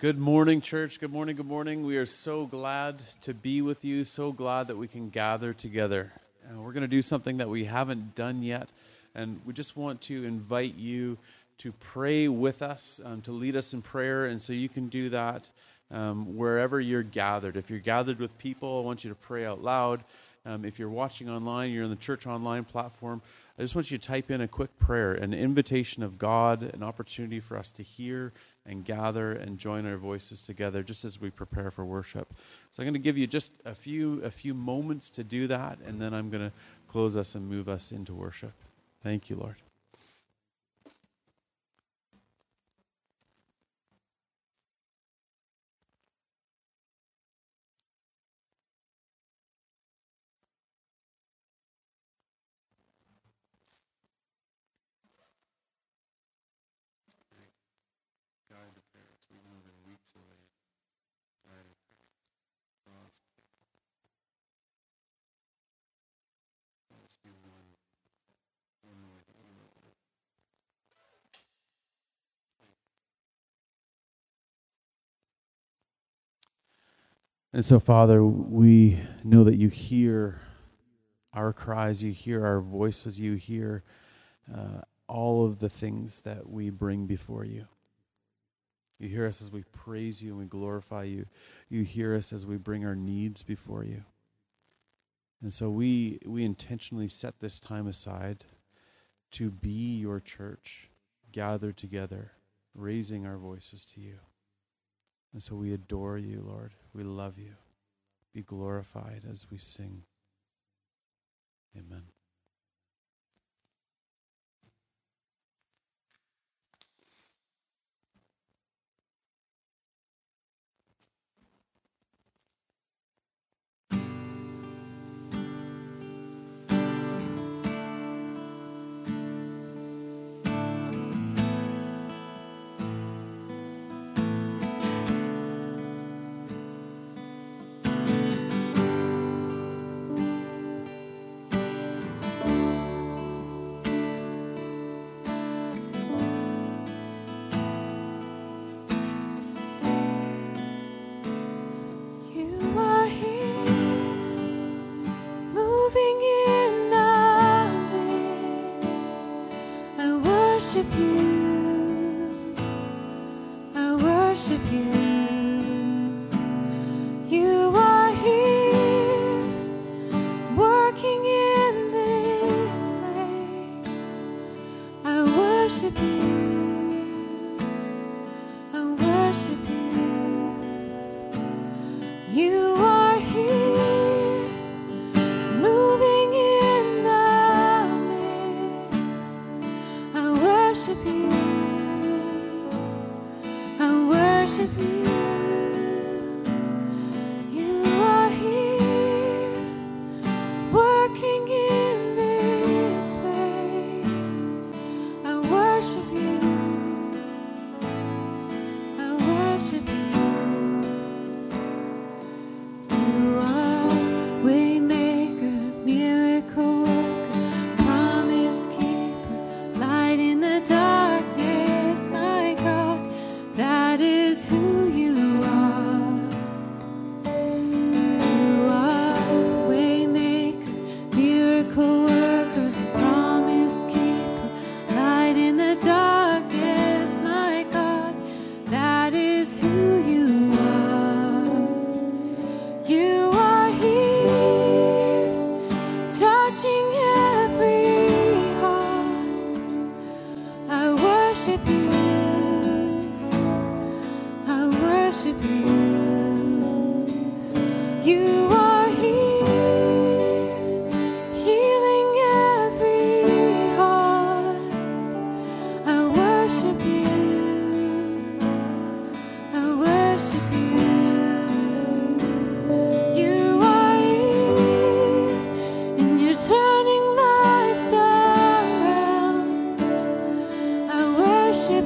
Good morning, church. Good morning. Good morning. We are so glad to be with you. So glad that we can gather together. Uh, we're going to do something that we haven't done yet, and we just want to invite you to pray with us, um, to lead us in prayer. And so you can do that um, wherever you're gathered. If you're gathered with people, I want you to pray out loud. Um, if you're watching online, you're on the church online platform, I just want you to type in a quick prayer, an invitation of God, an opportunity for us to hear and gather and join our voices together just as we prepare for worship. So I'm going to give you just a few a few moments to do that and then I'm going to close us and move us into worship. Thank you, Lord. And so, Father, we know that you hear our cries, you hear our voices, you hear uh, all of the things that we bring before you. You hear us as we praise you and we glorify you. You hear us as we bring our needs before you. And so we, we intentionally set this time aside to be your church, gathered together, raising our voices to you. And so we adore you, Lord. We love you. Be glorified as we sing. Amen.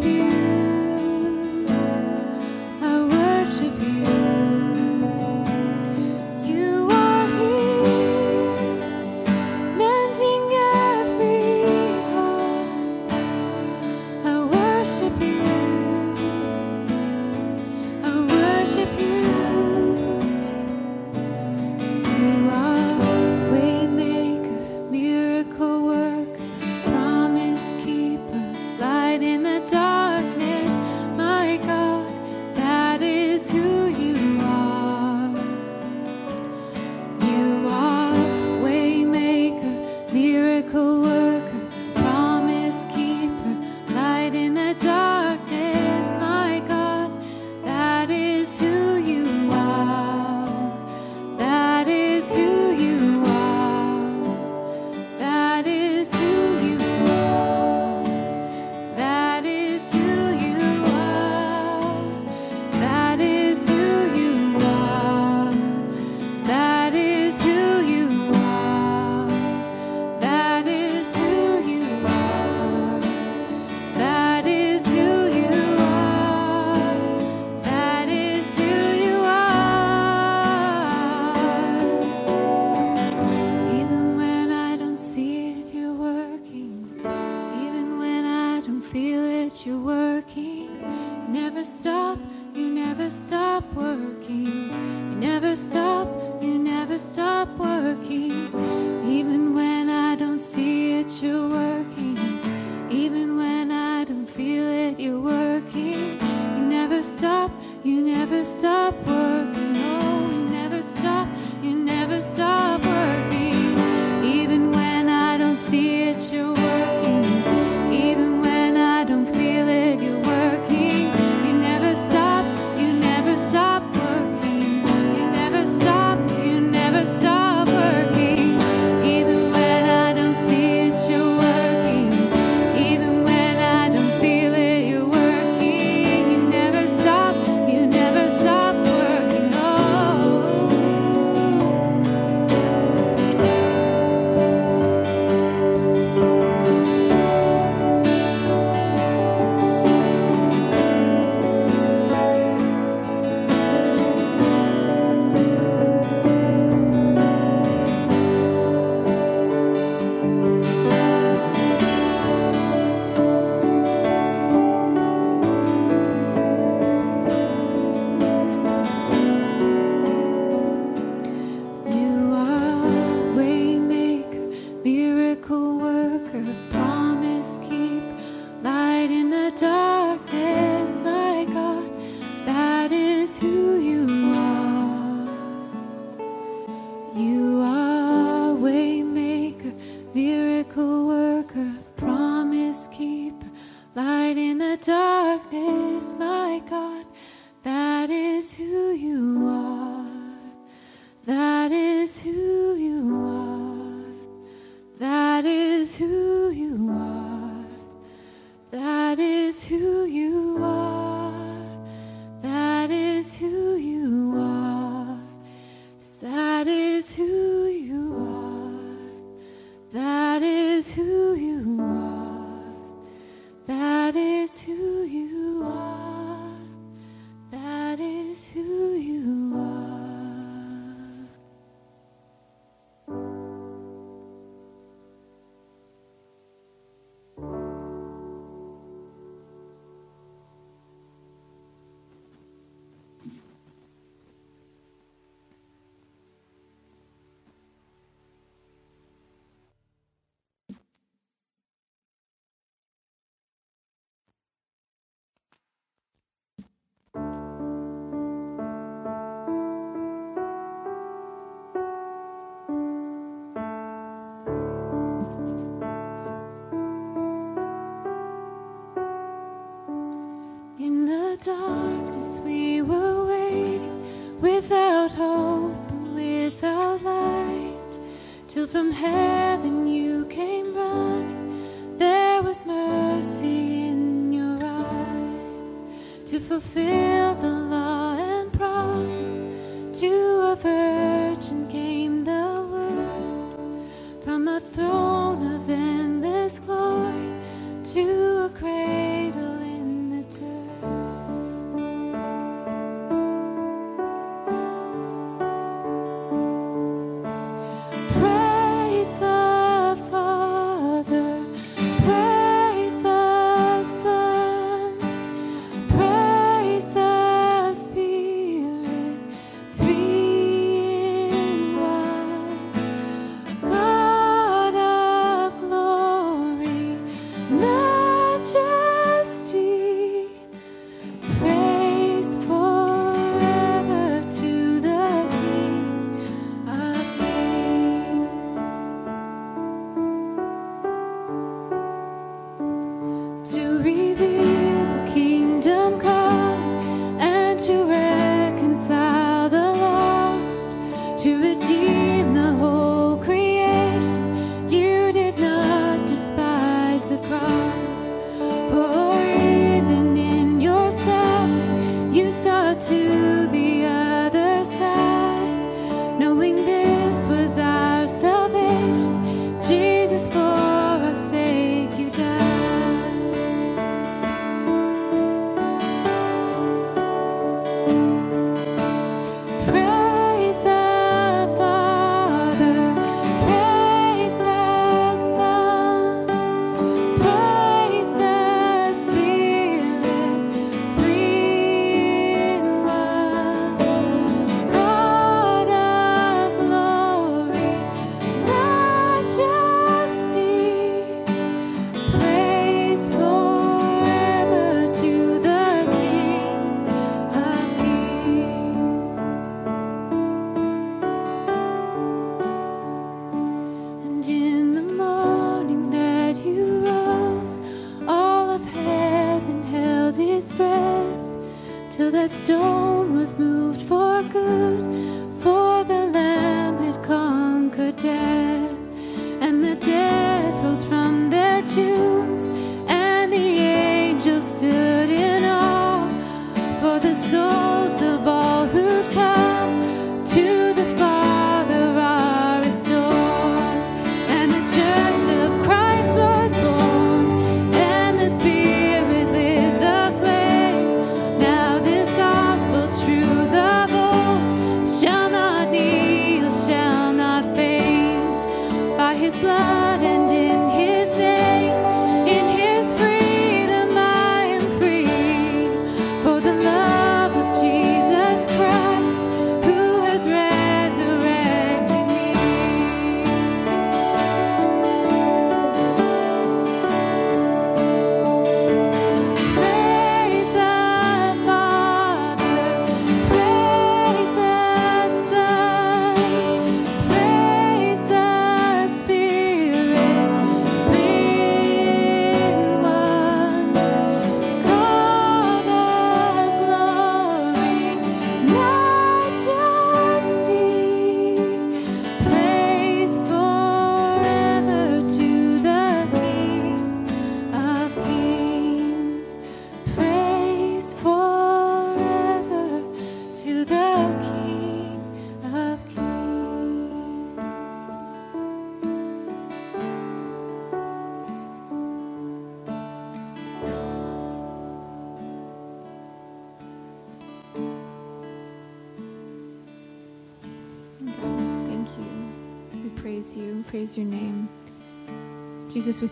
you.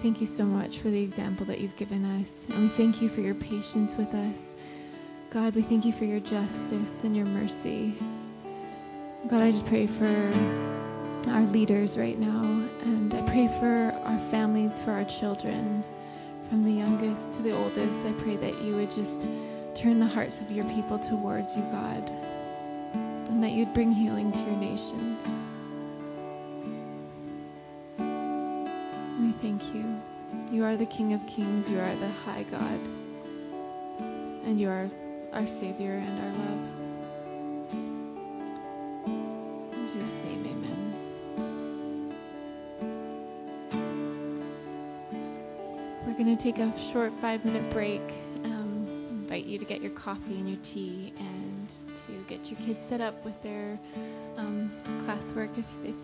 Thank you so much for the example that you've given us. And we thank you for your patience with us. God, we thank you for your justice and your mercy. God, I just pray for our leaders right now. And I pray for our families, for our children, from the youngest to the oldest. I pray that you would just turn the hearts of your people towards you, God and that you'd bring healing to your nation. Thank you. You are the King of Kings, you are the High God, and you are our Savior and our love. In Jesus' name, amen. We're going to take a short five minute break. Um, invite you to get your coffee and your tea and to get your kids set up with their um, classwork if, if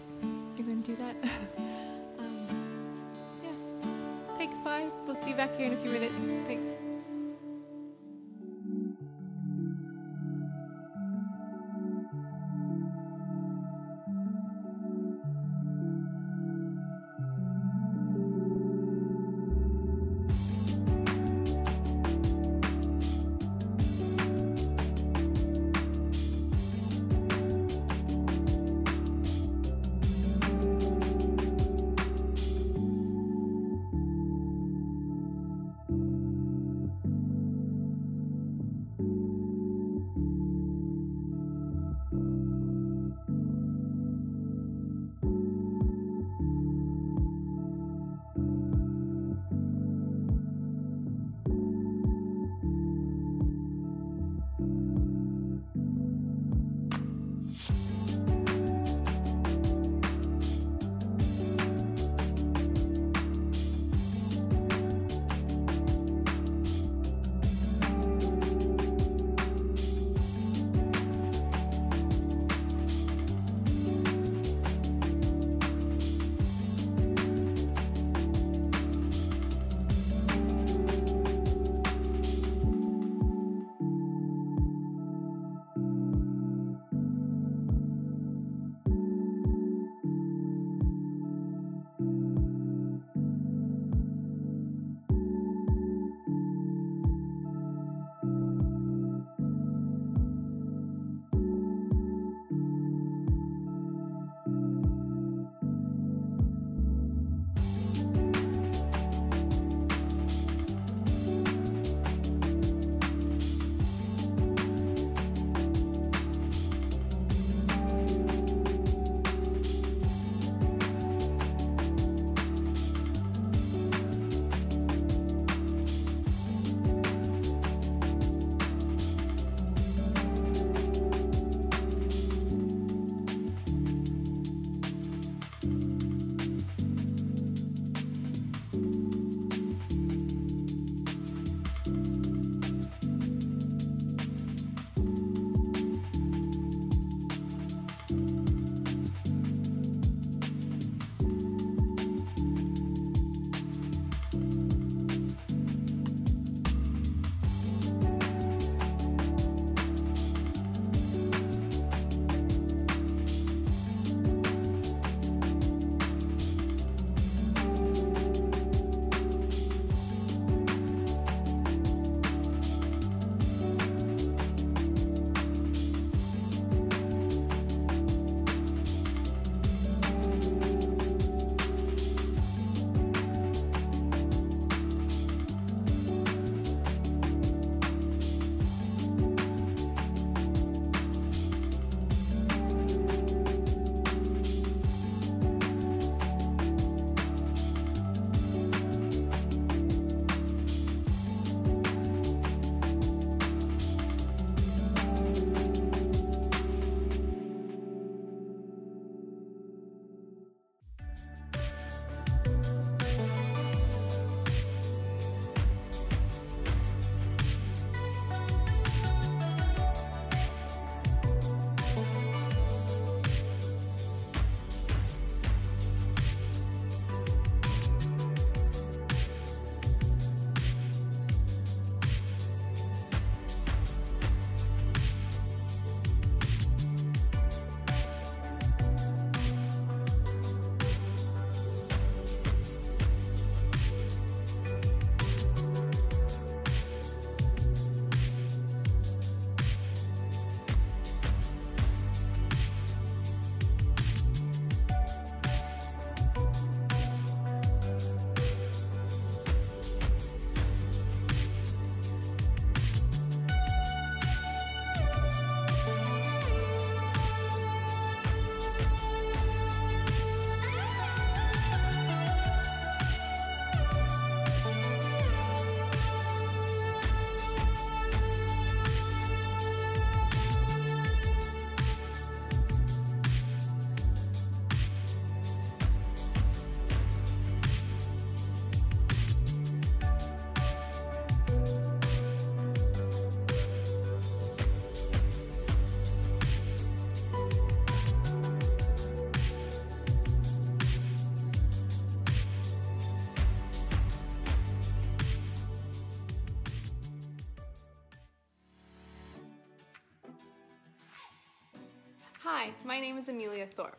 Hi, my name is Amelia Thorpe.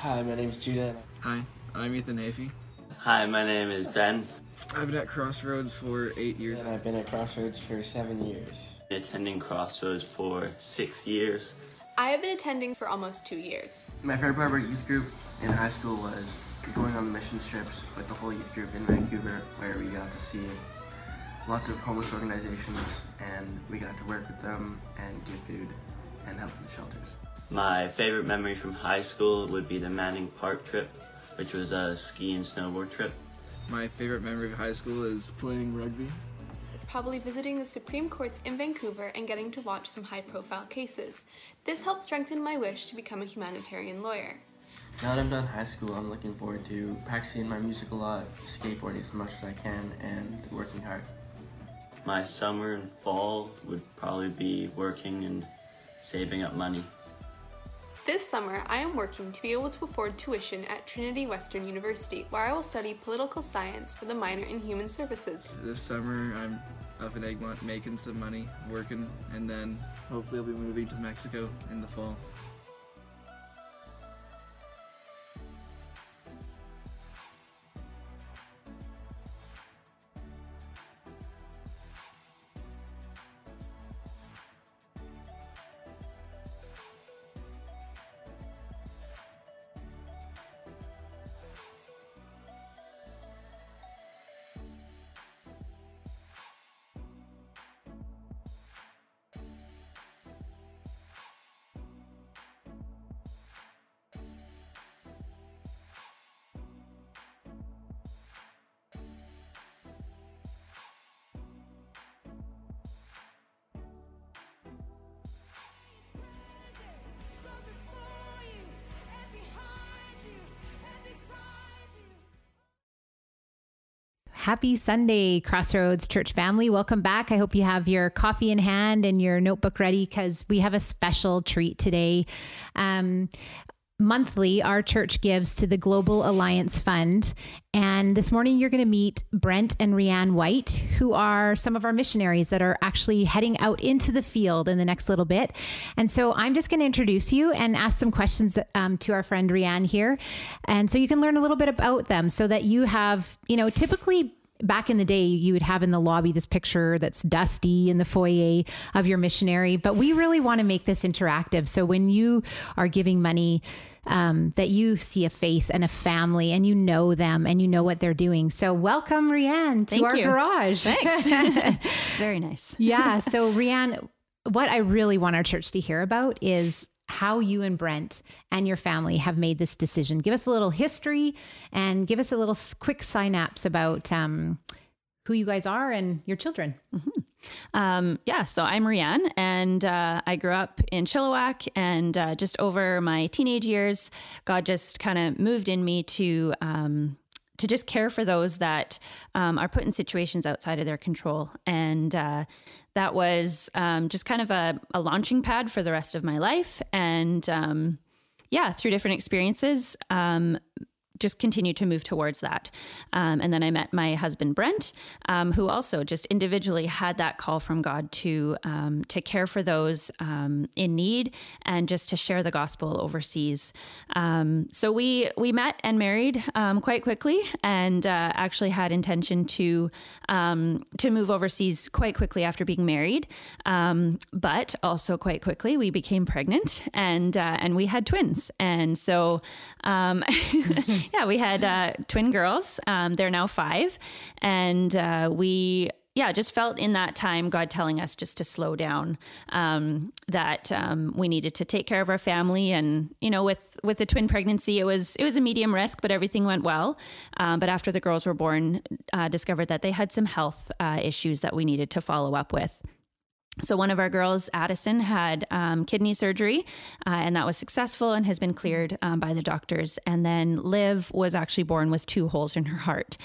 Hi, my name is Judah. Hi, I'm Ethan Hafey. Hi, my name is Ben. I've been at Crossroads for eight years. And I've been at Crossroads for seven years. Attending Crossroads for six years. I have been attending for almost two years. My favorite part about youth group in high school was going on the mission trips with the whole youth group in Vancouver, where we got to see lots of homeless organizations and we got to work with them and give food and help in the shelters. My favorite memory from high school would be the Manning Park trip, which was a ski and snowboard trip. My favorite memory of high school is playing rugby. It's probably visiting the Supreme Courts in Vancouver and getting to watch some high profile cases. This helped strengthen my wish to become a humanitarian lawyer. Now that I'm done high school, I'm looking forward to practicing my music a lot, skateboarding as much as I can, and working hard. My summer and fall would probably be working and saving up money. This summer, I am working to be able to afford tuition at Trinity Western University, where I will study political science with a minor in human services. This summer, I'm up in Egmont making some money, working, and then hopefully I'll be moving to Mexico in the fall. Happy Sunday, Crossroads Church family. Welcome back. I hope you have your coffee in hand and your notebook ready because we have a special treat today. Um, monthly, our church gives to the Global Alliance Fund. And this morning, you're going to meet Brent and Rianne White, who are some of our missionaries that are actually heading out into the field in the next little bit. And so I'm just going to introduce you and ask some questions um, to our friend Rianne here. And so you can learn a little bit about them so that you have, you know, typically back in the day you would have in the lobby this picture that's dusty in the foyer of your missionary but we really want to make this interactive so when you are giving money um, that you see a face and a family and you know them and you know what they're doing so welcome rianne to Thank our you. garage Thanks. it's very nice. yeah so rianne what i really want our church to hear about is how you and Brent and your family have made this decision. Give us a little history and give us a little quick synapse about um, who you guys are and your children. Um, yeah, so I'm Rianne, and uh, I grew up in Chilliwack. And uh, just over my teenage years, God just kind of moved in me to um, to just care for those that um, are put in situations outside of their control. And uh, that was um, just kind of a, a launching pad for the rest of my life. And um, yeah, through different experiences, um, just continued to move towards that. Um, and then I met my husband Brent, um, who also just individually had that call from God to um, to care for those um, in need and just to share the gospel overseas. Um, so we we met and married um, quite quickly, and uh, actually had intention to to move overseas quite quickly after being married. but also quite quickly we became pregnant, and uh, and we had twins, and so. yeah, we had uh, twin girls. Um, they're now five, and uh, we yeah just felt in that time God telling us just to slow down. Um, that um, we needed to take care of our family, and you know, with with the twin pregnancy, it was it was a medium risk, but everything went well. Um, but after the girls were born, uh, discovered that they had some health uh, issues that we needed to follow up with. So, one of our girls, Addison, had um, kidney surgery, uh, and that was successful and has been cleared um, by the doctors. And then Liv was actually born with two holes in her heart.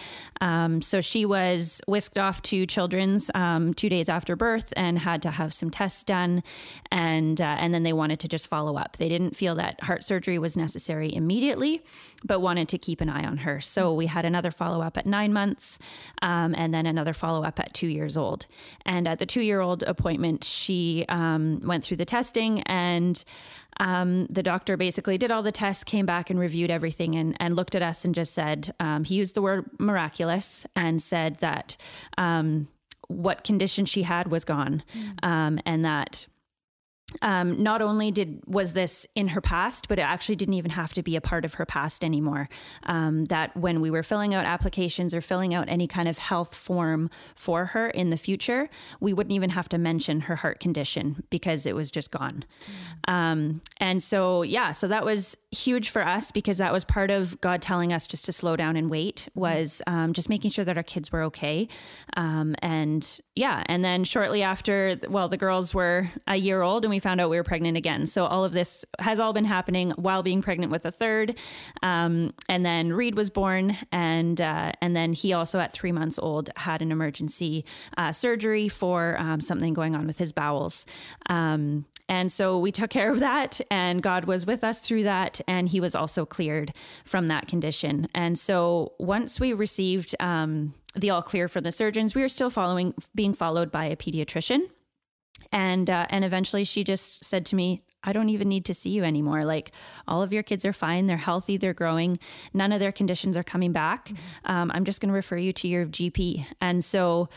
Um, so, she was whisked off to Children's um, two days after birth and had to have some tests done. And, uh, and then they wanted to just follow up. They didn't feel that heart surgery was necessary immediately, but wanted to keep an eye on her. So, we had another follow up at nine months um, and then another follow up at two years old. And at the two year old appointment, appointment, she um, went through the testing and um, the doctor basically did all the tests, came back and reviewed everything and, and looked at us and just said, um, he used the word miraculous and said that um, what condition she had was gone. Um, and that um, not only did was this in her past, but it actually didn't even have to be a part of her past anymore. Um, that when we were filling out applications or filling out any kind of health form for her in the future, we wouldn't even have to mention her heart condition because it was just gone. Um, and so, yeah, so that was huge for us because that was part of God telling us just to slow down and wait. Was um, just making sure that our kids were okay. Um, and yeah, and then shortly after, well, the girls were a year old and we found out we were pregnant again. So all of this has all been happening while being pregnant with a third. Um, and then Reed was born, and uh, and then he also at three months old had an emergency uh, surgery for um, something going on with his bowels. Um, and so we took care of that, and God was with us through that, and He was also cleared from that condition. And so once we received um, the all clear from the surgeons, we were still following, being followed by a pediatrician. And uh, and eventually she just said to me i don't even need to see you anymore. Like all of your kids are fine. They're healthy. They're growing. None of their conditions are coming back. Um, i'm just going to refer you to your gp and so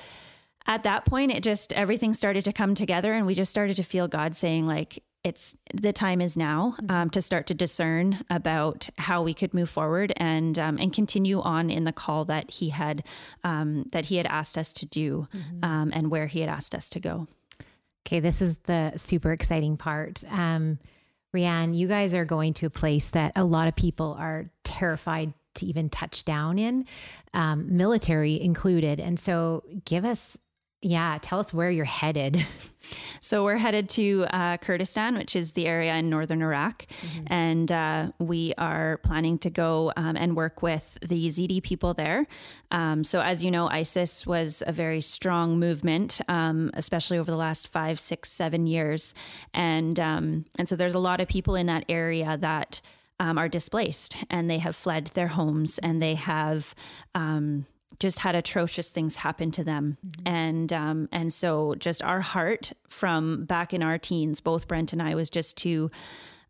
at that point it just everything started to come together and we just started to feel god saying like it's the time is now um, to start to discern about how we could move forward and um, and continue on in the call that he had um, that he had asked us to do um, and where he had asked us to go. Okay, this is the super exciting part. Um, Rianne, you guys are going to a place that a lot of people are terrified to even touch down in, um, military included. And so, give us, yeah, tell us where you're headed. So we're headed to uh, Kurdistan, which is the area in northern Iraq, and uh, we are planning to go um, and work with the Yazidi people there. Um, so as you know, ISIS was a very strong movement, um, especially over the last five, six, seven years, and um, and so there's a lot of people in that area that. Um, are displaced and they have fled their homes and they have um, just had atrocious things happen to them. And um, and so just our heart from back in our teens both brent and i was just to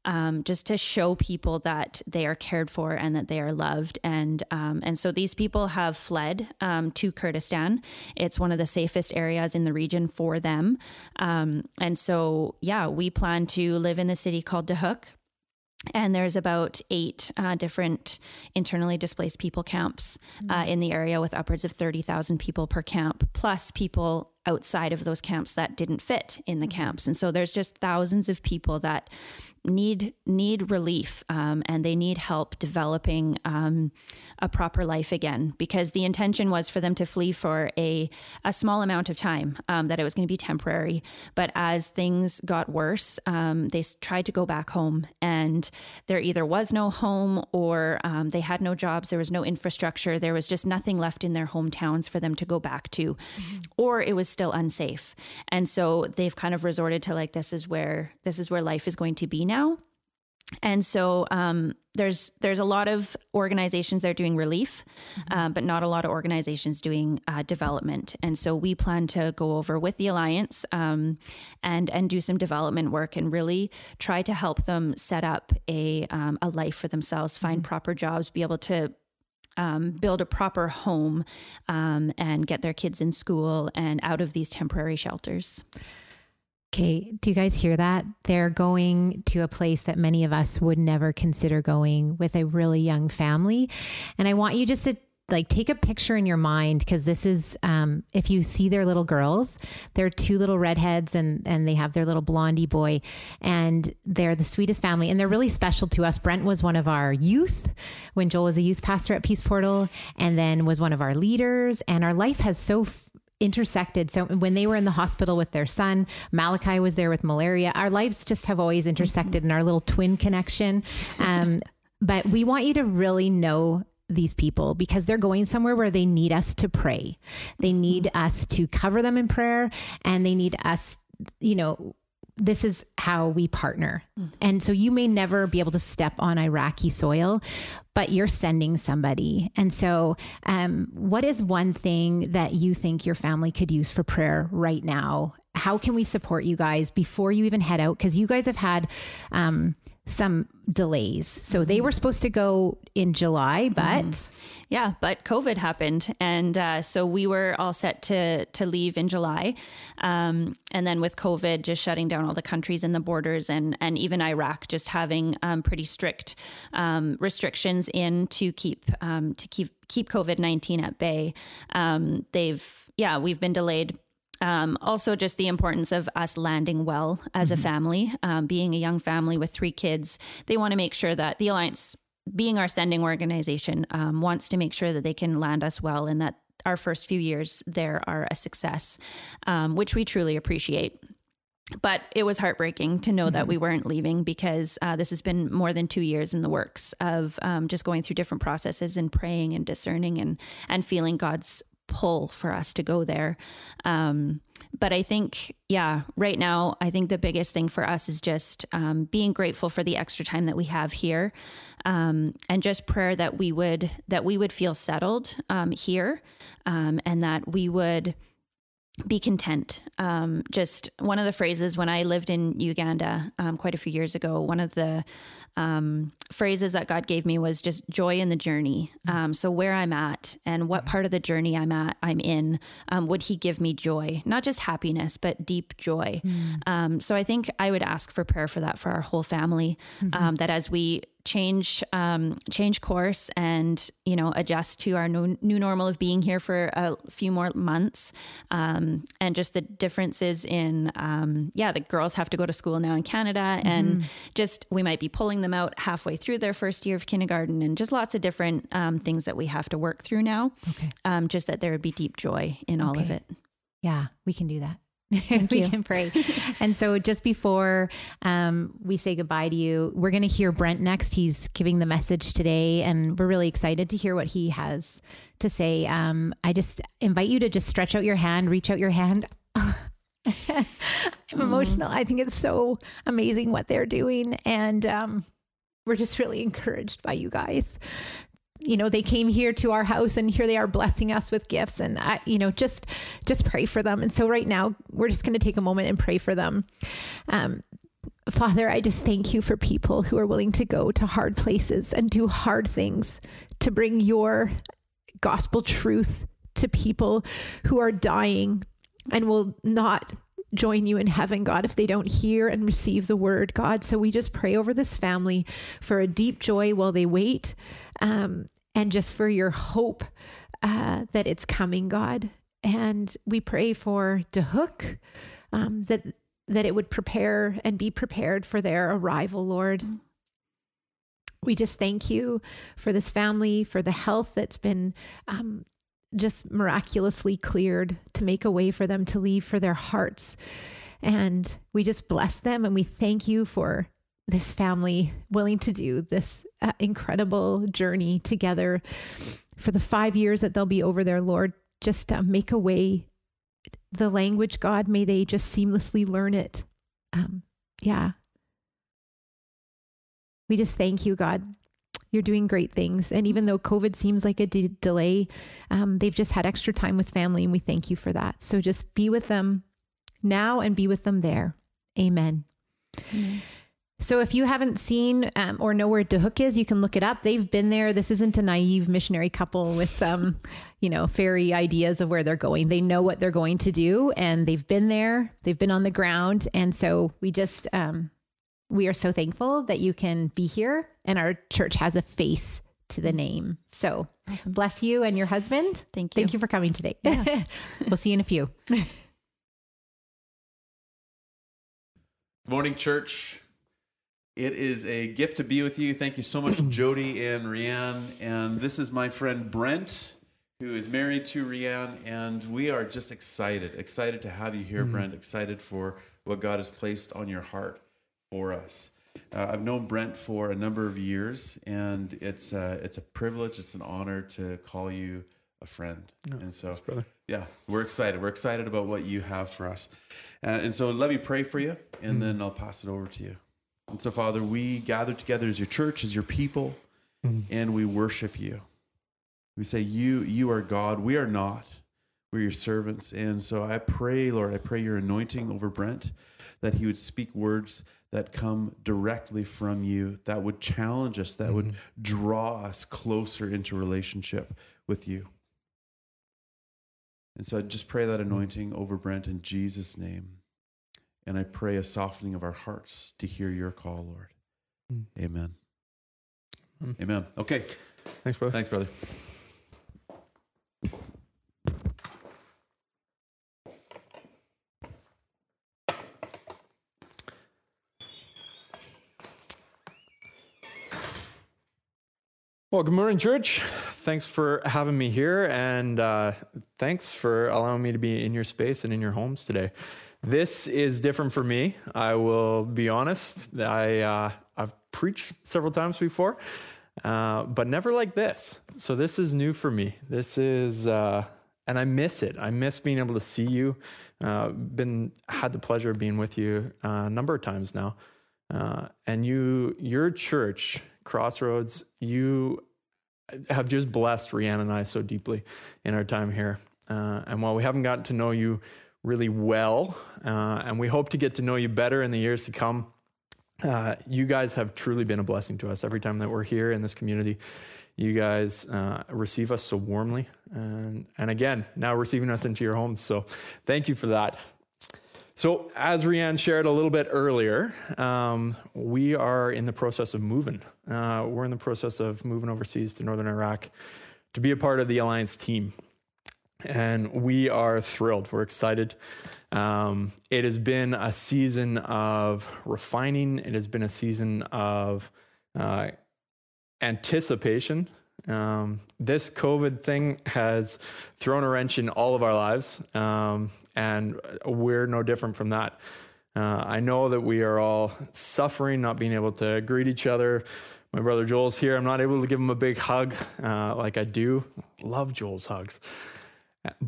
um, just to show people that they are cared for and that they are loved. And um, and so these people have fled um, to kurdistan. It's one of the safest areas in the region for them. Um, and so yeah we plan to live in the city called dahuk and there's about eight uh, different internally displaced people camps uh, in the area with upwards of 30,000 people per camp, plus people outside of those camps that didn't fit in the camps. And so there's just thousands of people that need need relief um, and they need help developing um, a proper life again because the intention was for them to flee for a, a small amount of time um, that it was going to be temporary. But as things got worse um, they tried to go back home and there either was no home or um, they had no jobs there was no infrastructure there was just nothing left in their hometowns for them to go back to or it was still unsafe. And so they've kind of resorted to like this is where this is where life is going to be now and so um, there's there's a lot of organizations that are doing relief, uh, but not a lot of organizations doing uh, development. And so we plan to go over with the alliance um, and and do some development work and really try to help them set up a um, a life for themselves, find proper jobs, be able to um, build a proper home um, and get their kids in school and out of these temporary shelters. Okay, do you guys hear that? They're going to a place that many of us would never consider going with a really young family. And I want you just to like take a picture in your mind because this is um, if you see their little girls they're two little redheads and and they have their little blondie boy and they're the sweetest family and they're really special to us brent was one of our youth when joel was a youth pastor at peace portal and then was one of our leaders and our life has so intersected. So when they were in the hospital with their son, Malachi was there with malaria. Our lives just have always intersected in our little twin connection. Um, but we want you to really know these people because they're going somewhere where they need us to pray. They need us to cover them in prayer and they need us, you know, this is how we partner. And so you may never be able to step on Iraqi soil, but you're sending somebody. And so, um, what is one thing that you think your family could use for prayer right now how can we support you guys before you even head out? Because you guys have had um, some delays. So they were supposed to go in July, but Yeah, but COVID happened, and uh, so we were all set to to leave in July, um, and then with COVID just shutting down all the countries and the borders, and and even Iraq just having um, pretty strict um, restrictions in to keep um, to keep keep COVID nineteen at bay. Um, they've yeah, we've been delayed um, also, just the importance of us landing well as a family, um, being a young family with three kids. They want to make sure that the Alliance, being our sending organization, um, wants to make sure that they can land us well and that our first few years there are a success, um, which we truly appreciate. But it was heartbreaking to know that we weren't leaving because uh, this has been more than two years in the works of um, just going through different processes and praying and discerning and and feeling God's pull for us to go there. Um, but I think, yeah, right now, I think the biggest thing for us is just um, being grateful for the extra time that we have here, um, and just prayer that we would that we would feel settled um, here, um, and that we would be content. Um, just one of the phrases when I lived in Uganda um, quite a few years ago, one of the um, phrases that God gave me was just joy in the journey. Um, so where I'm at and what part of the journey I'm at, I'm in, um, would He give me joy, not just happiness, but deep joy. Um, so I think I would ask for prayer for that for our whole family. Um, that as we change um, change course and you know adjust to our new, new normal of being here for a few more months. Um, and just the differences in um, yeah the girls have to go to school now in Canada and just we might be pulling them out halfway through their first year of kindergarten and just lots of different um, things that we have to work through now. Okay. um, just that there would be deep joy in all of it. Yeah, we can do that. we you. can pray. and so, just before um, we say goodbye to you, we're going to hear Brent next. He's giving the message today, and we're really excited to hear what he has to say. Um, I just invite you to just stretch out your hand, reach out your hand. I'm emotional. I think it's so amazing what they're doing. And um, we're just really encouraged by you guys you know they came here to our house and here they are blessing us with gifts. And I, you know just just pray for them. And so right now we're just going to take a moment and pray for them. Um, father i just thank you for people who are willing to go to hard places and do hard things to bring your gospel truth to people who are dying and will not join you in heaven, God, if they don't hear and receive the word, God. So we just pray over this family for a deep joy while they wait, um, and just for your hope uh, that it's coming, God. And we pray for Duhok um, that that it would prepare and be prepared for their arrival, Lord. We just thank you for this family, for the health that's been um, just miraculously cleared to make a way for them to leave for their hearts. And we just bless them and we thank you for this family willing to do this uh, incredible journey together for the five years that they'll be over there, Lord. Just uh, make a way. The language, God, may they just seamlessly learn it. Um, yeah. We just thank you, God. You're doing great things. And even though COVID seems like a de- delay, um, they've just had extra time with family, and we thank you for that. So just be with them now and be with them there. Amen. So if you haven't seen um, or know where Duhok is, you can look it up. They've been there. This isn't a naive missionary couple with, um, you know, fairy ideas of where they're going. They know what they're going to do, and they've been there. They've been on the ground, and so we just um, we are so thankful that you can be here, and our church has a face to the name. So bless you and your husband. Thank you. Thank you for coming today. we'll see you in a few. Good morning, church. It is a gift to be with you. Thank you so much, Jody and Rianne. And this is my friend Brent, who is married to Rianne. And we are just excited, excited to have you here, Brent, excited for what God has placed on your heart for us. Uh, I've known Brent for a number of years, and it's uh, it's a privilege, it's an honor to call you a friend. and so, yeah, we're excited. We're excited about what you have for us. Uh, and so let me pray for you, and then I'll pass it over to you. And so, Father, we gather together as your church, as your people, and we worship you. We say, You, you are God. We are not. We're your servants. And so I pray, Lord, I pray your anointing over Brent, that he would speak words that come directly from you, that would challenge us, that mm-hmm. would draw us closer into relationship with you. And so I just pray that anointing over Brent in Jesus' name. And I pray a softening of our hearts to hear your call, Lord. Mm. Amen. Mm. Amen. Okay. Thanks, brother. Thanks, brother. Well, good morning, church. Thanks for having me here, and uh, thanks for allowing me to be in your space and in your homes today. This is different for me. I will be honest. I uh, I've preached several times before, uh, but never like this. So this is new for me. This is, uh, and I miss it. I miss being able to see you. Uh, been had the pleasure of being with you uh, a number of times now, and you, your church Crossroads, you have just blessed Rianne and I so deeply in our time here. Uh, and while we haven't gotten to know you really well, uh, and we hope to get to know you better in the years to come, uh, you guys have truly been a blessing to us every time that we're here in this community. You guys uh, receive us so warmly, and and again now receiving us into your homes. So thank you for that. So, as Rianne shared a little bit earlier, um, we are in the process of moving. Uh, we're in the process of moving overseas to northern Iraq to be a part of the Alliance team. And we are thrilled. We're excited. Um, it has been a season of refining, it has been a season of uh, anticipation um, this COVID thing has thrown a wrench in all of our lives, um, and we're no different from that. Uh, I know that we are all suffering, not being able to greet each other. My brother Joel's here. I'm not able to give him a big hug uh, like I do. Love Joel's hugs.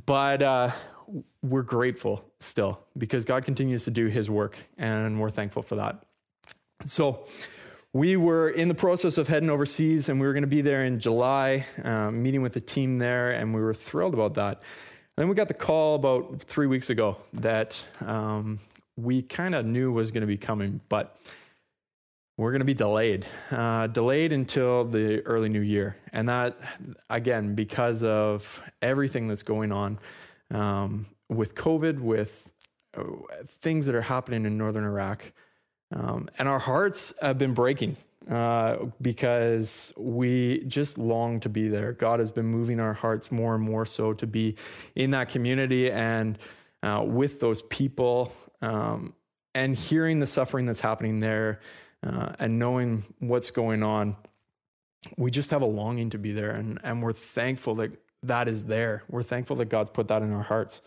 But uh, we're grateful still because God continues to do his work, and we're thankful for that. So, we were in the process of heading overseas and we were going to be there in July, um, meeting with the team there, and we were thrilled about that. Then we got the call about three weeks ago that um, we kind of knew was going to be coming, but we're going to be delayed, uh, delayed until the early new year. And that, again, because of everything that's going on um, with COVID, with uh, things that are happening in northern Iraq. Um, and our hearts have been breaking uh, because we just long to be there. God has been moving our hearts more and more so to be in that community and uh, with those people um, and hearing the suffering that's happening there uh, and knowing what's going on. We just have a longing to be there, and, and we're thankful that that is there. We're thankful that God's put that in our hearts.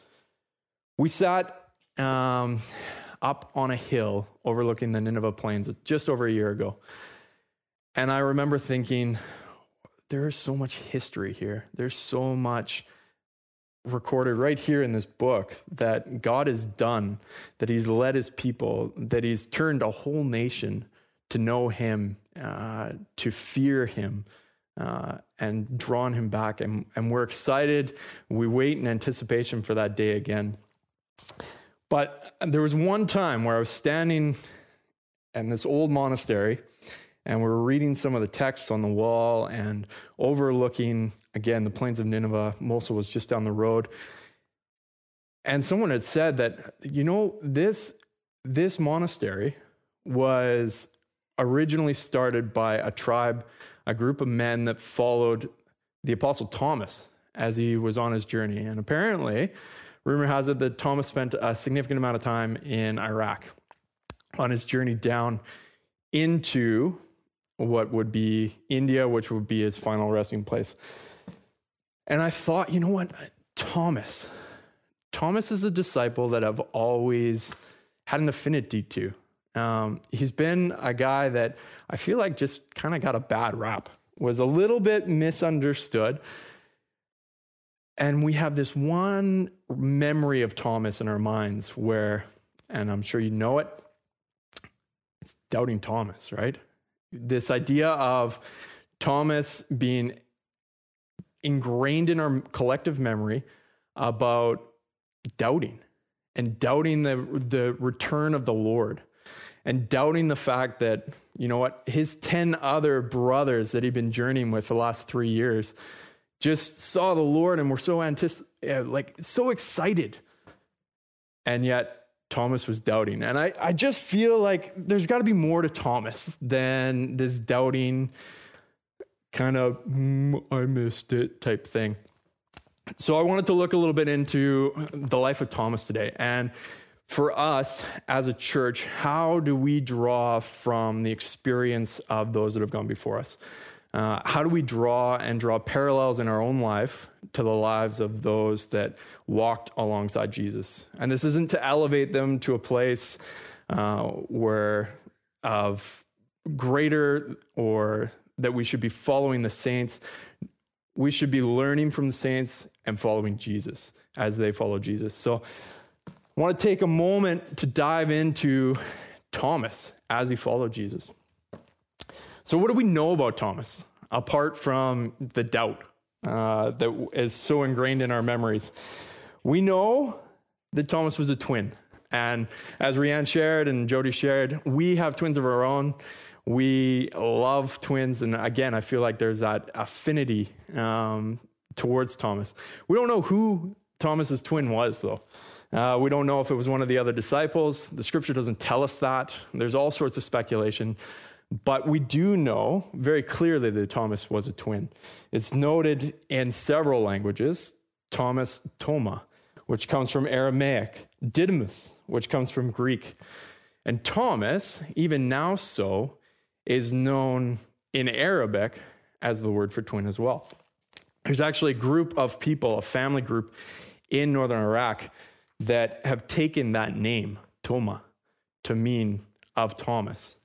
We sat um, up on a hill overlooking the Nineveh plains just over a year ago. And I remember thinking, there's so much history here. There's so much recorded right here in this book that God has done, that He's led His people, that He's turned a whole nation to know Him, uh, to fear Him. Uh, and drawn him back. And, and we're excited. We wait in anticipation for that day again. But there was one time where I was standing in this old monastery and we were reading some of the texts on the wall and overlooking, again, the plains of Nineveh. Mosul was just down the road. And someone had said that, you know, this, this monastery was originally started by a tribe, a group of men that followed the Apostle Thomas as he was on his journey. And apparently, Rumor has it that Thomas spent a significant amount of time in Iraq on his journey down into what would be India, which would be his final resting place. And I thought, you know what? Thomas. Thomas is a disciple that I've always had an affinity to. Um, he's been a guy that I feel like just kind of got a bad rap, was a little bit misunderstood. And we have this one memory of Thomas in our minds where, and I'm sure you know it, it's doubting Thomas, right? This idea of Thomas being ingrained in our collective memory about doubting and doubting the, the return of the Lord and doubting the fact that, you know what, his 10 other brothers that he'd been journeying with for the last three years just saw the Lord and were so antici- like so excited. And yet Thomas was doubting. And I, I just feel like there's got to be more to Thomas than this doubting kind of, mm, I missed it type thing. So I wanted to look a little bit into the life of Thomas today. And for us as a church, how do we draw from the experience of those that have gone before us? Uh, how do we draw and draw parallels in our own life to the lives of those that walked alongside Jesus? And this isn't to elevate them to a place uh, where of greater or that we should be following the saints. We should be learning from the saints and following Jesus as they follow Jesus. So I want to take a moment to dive into Thomas as he followed Jesus. So, what do we know about Thomas apart from the doubt uh, that is so ingrained in our memories? We know that Thomas was a twin. And as Rianne shared and Jody shared, we have twins of our own. We love twins. And again, I feel like there's that affinity um, towards Thomas. We don't know who Thomas's twin was, though. Uh, we don't know if it was one of the other disciples. The scripture doesn't tell us that. There's all sorts of speculation. But we do know very clearly that Thomas was a twin. It's noted in several languages Thomas Toma, which comes from Aramaic, Didymus, which comes from Greek. And Thomas, even now so, is known in Arabic as the word for twin as well. There's actually a group of people, a family group in northern Iraq that have taken that name, Toma, to mean of Thomas.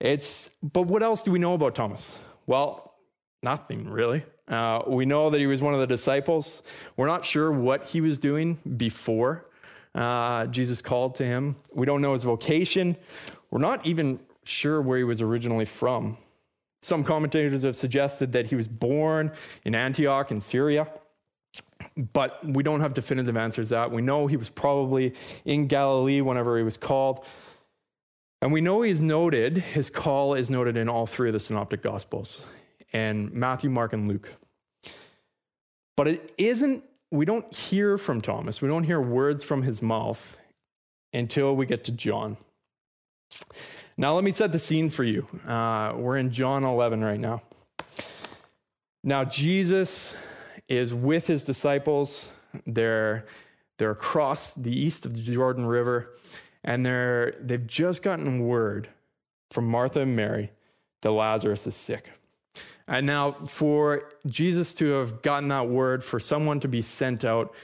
It's, but what else do we know about Thomas? Well, nothing really. Uh, we know that he was one of the disciples. We're not sure what he was doing before uh, Jesus called to him. We don't know his vocation. We're not even sure where he was originally from. Some commentators have suggested that he was born in Antioch in Syria but we don't have definitive answers that. We know he was probably in Galilee whenever he was called. And we know he's noted, his call is noted in all three of the synoptic gospels, and Matthew, Mark, and Luke. But it isn't, we don't hear from Thomas, we don't hear words from his mouth until we get to John. Now, let me set the scene for you. Uh, we're in John 11 right now. Now, Jesus is with his disciples. They're, they're across the east of the Jordan River, and they're, they've just gotten word from Martha and Mary that Lazarus is sick. And now, for Jesus to have gotten that word, for someone to be sent out,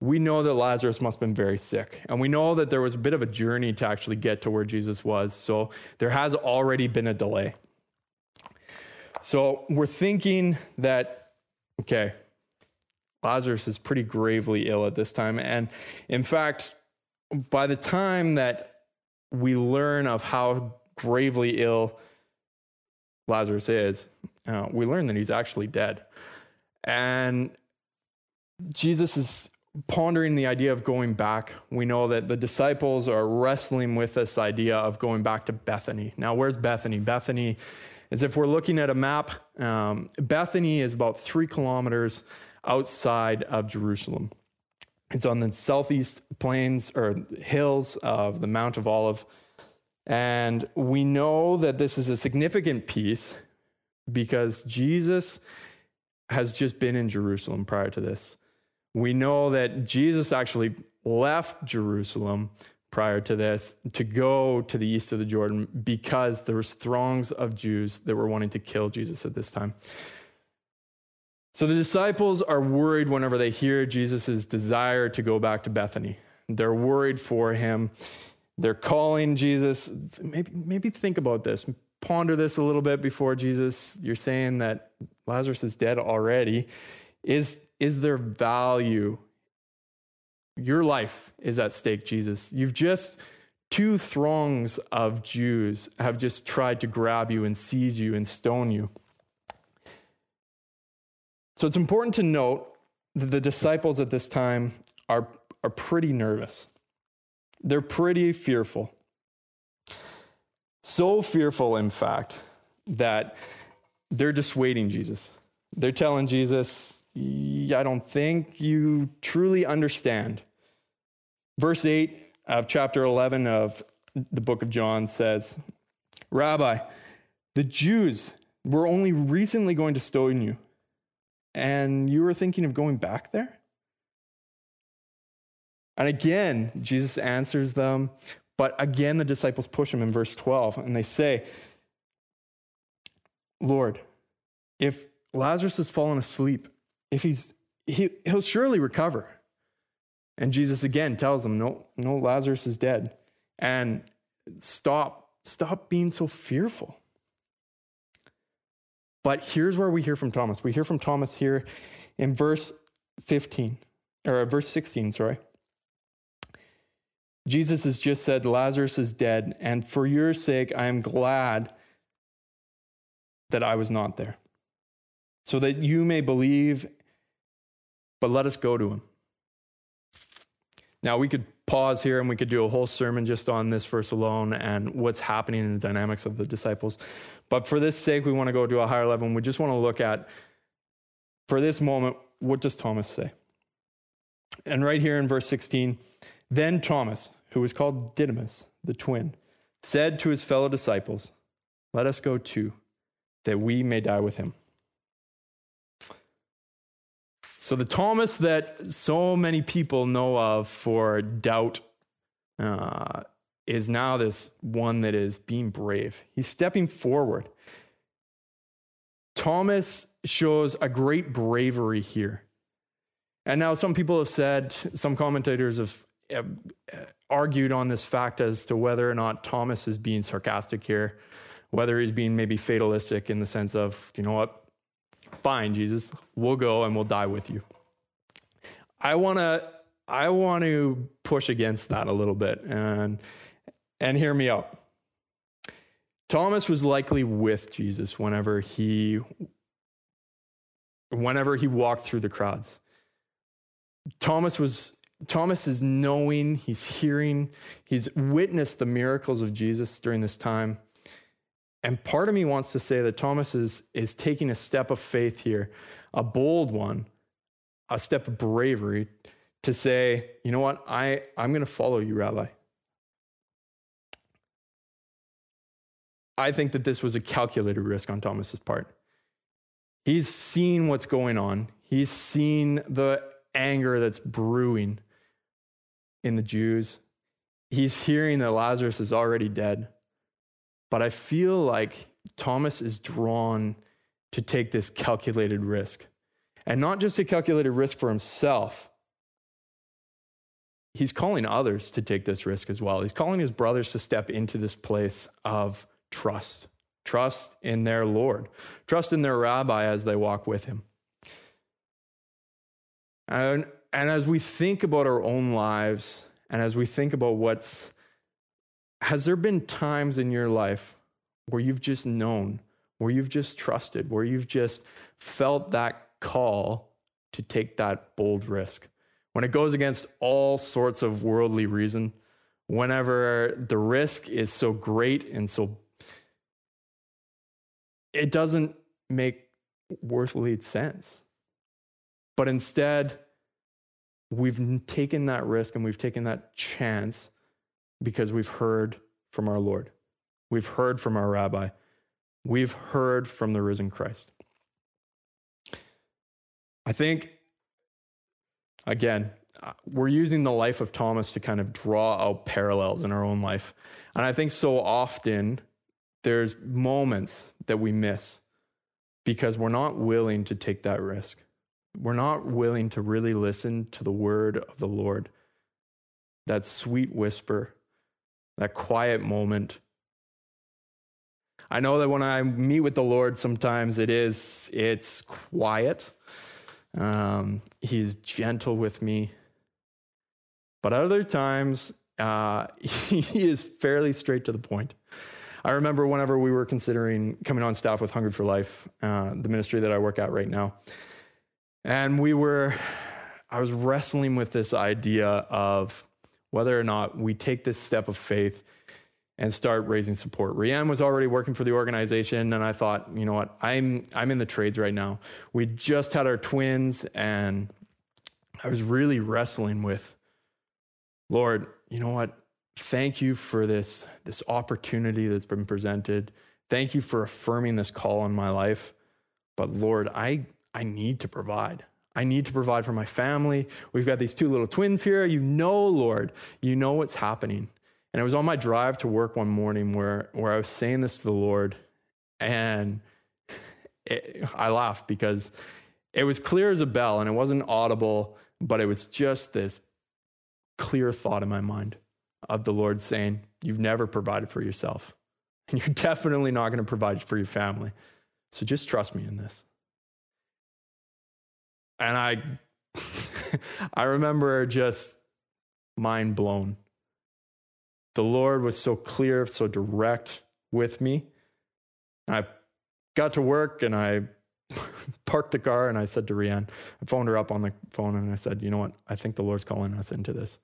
we know that Lazarus must have been very sick. And we know that there was a bit of a journey to actually get to where Jesus was. So there has already been a delay. So we're thinking that, okay, Lazarus is pretty gravely ill at this time. And in fact, by the time that we learn of how gravely ill Lazarus is, uh, we learn that he's actually dead. And Jesus is pondering the idea of going back. We know that the disciples are wrestling with this idea of going back to Bethany. Now, where's Bethany? Bethany is if we're looking at a map, um, Bethany is about three kilometers outside of Jerusalem. It's on the southeast plains or hills of the Mount of Olive. And we know that this is a significant piece because Jesus has just been in Jerusalem prior to this. We know that Jesus actually left Jerusalem prior to this to go to the east of the Jordan because there was throngs of Jews that were wanting to kill Jesus at this time. So the disciples are worried whenever they hear Jesus' desire to go back to Bethany. They're worried for him. They're calling Jesus. Maybe, maybe think about this. Ponder this a little bit before Jesus. You're saying that Lazarus is dead already. Is, is there value? Your life is at stake, Jesus. You've just, two throngs of Jews have just tried to grab you and seize you and stone you. So it's important to note that the disciples at this time are, are pretty nervous. They're pretty fearful. So fearful, in fact, that they're dissuading Jesus. They're telling Jesus, I don't think you truly understand. Verse 8 of chapter 11 of the book of John says, Rabbi, the Jews were only recently going to stone you, and you were thinking of going back there? And again, Jesus answers them, but again, the disciples push him in verse 12, and they say, Lord, if Lazarus has fallen asleep, if he's he, he'll surely recover. And Jesus again tells them, No, no, Lazarus is dead. And stop, stop being so fearful. But here's where we hear from Thomas. We hear from Thomas here in verse 15, or verse 16, sorry. Jesus has just said, Lazarus is dead, and for your sake, I am glad that I was not there, so that you may believe, but let us go to him. Now, we could pause here and we could do a whole sermon just on this verse alone and what's happening in the dynamics of the disciples. But for this sake, we want to go to a higher level and we just want to look at, for this moment, what does Thomas say? And right here in verse 16, then Thomas, who was called Didymus, the twin, said to his fellow disciples, Let us go too, that we may die with him. So, the Thomas that so many people know of for doubt uh, is now this one that is being brave. He's stepping forward. Thomas shows a great bravery here. And now, some people have said, some commentators have, have argued on this fact as to whether or not Thomas is being sarcastic here, whether he's being maybe fatalistic in the sense of, you know what, fine, Jesus, we'll go and we'll die with you. I want to I want to push against that a little bit and and hear me out. Thomas was likely with Jesus whenever he whenever he walked through the crowds. Thomas was Thomas is knowing, he's hearing, he's witnessed the miracles of Jesus during this time. And part of me wants to say that Thomas is, is taking a step of faith here, a bold one, a step of bravery to say, you know what, I, I'm going to follow you, Rabbi. I think that this was a calculated risk on Thomas's part. He's seen what's going on. He's seen the anger that's brewing in the Jews. He's hearing that Lazarus is already dead. But I feel like Thomas is drawn to take this calculated risk. And not just a calculated risk for himself, he's calling others to take this risk as well. He's calling his brothers to step into this place of trust, trust in their Lord, trust in their rabbi as they walk with him. And, and as we think about our own lives, and as we think about what's, has there been times in your life where you've just known, where you've just trusted, where you've just felt that call to take that bold risk? When it goes against all sorts of worldly reason, whenever the risk is so great and so, it doesn't make worthly sense. But instead, we've taken that risk and we've taken that chance because we've heard from our Lord. We've heard from our rabbi. We've heard from the risen Christ. I think, again, uh, we're using the life of Thomas to kind of draw out parallels in our own life. And I think so often there's moments that we miss because we're not willing to take that risk we're not willing to really listen to the word of the Lord, that sweet whisper, that quiet moment. I know that when I meet with the Lord, sometimes it is it's quiet. Um, he's gentle with me, but other times uh, he is fairly straight to the point. I remember whenever we were considering coming on staff with Hungry for Life, uh, the ministry that I work at right now. And we were I was wrestling with this idea of whether or not we take this step of faith and start raising support. Rianne was already working for the organization, and I thought, you know what, I'm I'm in the trades right now. We just had our twins, and I was really wrestling with, Lord, you know what? Thank you for this this opportunity that's been presented. Thank you for affirming this call on my life. But Lord, I I need to provide. I need to provide for my family. We've got these two little twins here. You know, Lord, you know what's happening. And it was on my drive to work one morning where, where I was saying this to the Lord, and it, I laughed because it was clear as a bell and it wasn't audible, but it was just this clear thought in my mind of the Lord saying, You've never provided for yourself, and you're definitely not going to provide for your family. So just trust me in this. And I I remember just mind blown the Lord was so clear, so direct with me. I got to work and I parked the car and I said to Rianne, I phoned her up on the phone and I said, you know what? I think the Lord's calling us into this.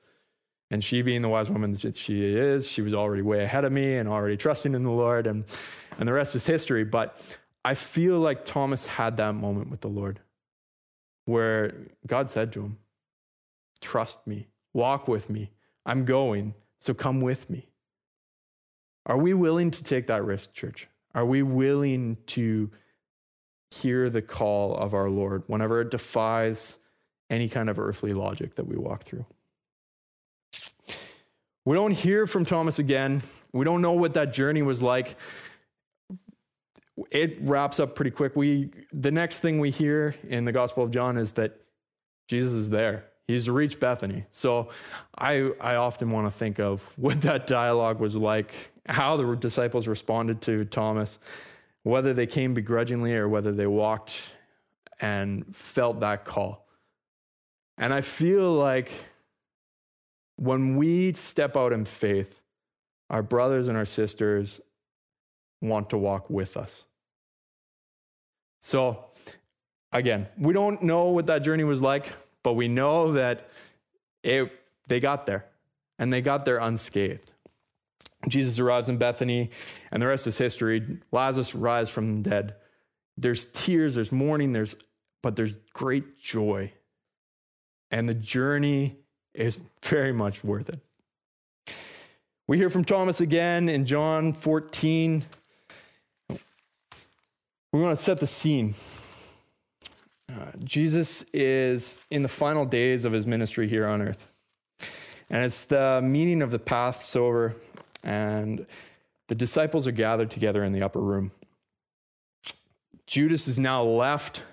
And she, being the wise woman that she is, she was already way ahead of me and already trusting in the Lord, and, and the rest is history. But I feel like Thomas had that moment with the Lord where God said to him, Trust me, walk with me, I'm going. So come with me. Are we willing to take that risk, church? Are we willing to hear the call of our Lord whenever it defies any kind of earthly logic that we walk through? We don't hear from Thomas again. We don't know what that journey was like. It wraps up pretty quick. We the next thing we hear in the Gospel of John is that Jesus is there. He's reached Bethany. So I, I often want to think of what that dialogue was like, how the disciples responded to Thomas, whether they came begrudgingly or whether they walked and felt that call. And I feel like when we step out in faith, our brothers and our sisters want to walk with us. So, again, we don't know what that journey was like. But we know that it, they got there and they got there unscathed. Jesus arrives in Bethany, and the rest is history. Lazarus rises from the dead. There's tears, there's mourning, there's but there's great joy. And the journey is very much worth it. We hear from Thomas again in John 14. We want to set the scene. Uh, Jesus is in the final days of his ministry here on earth. And it's the meeting of the Passover, and the disciples are gathered together in the upper room. Judas is now left.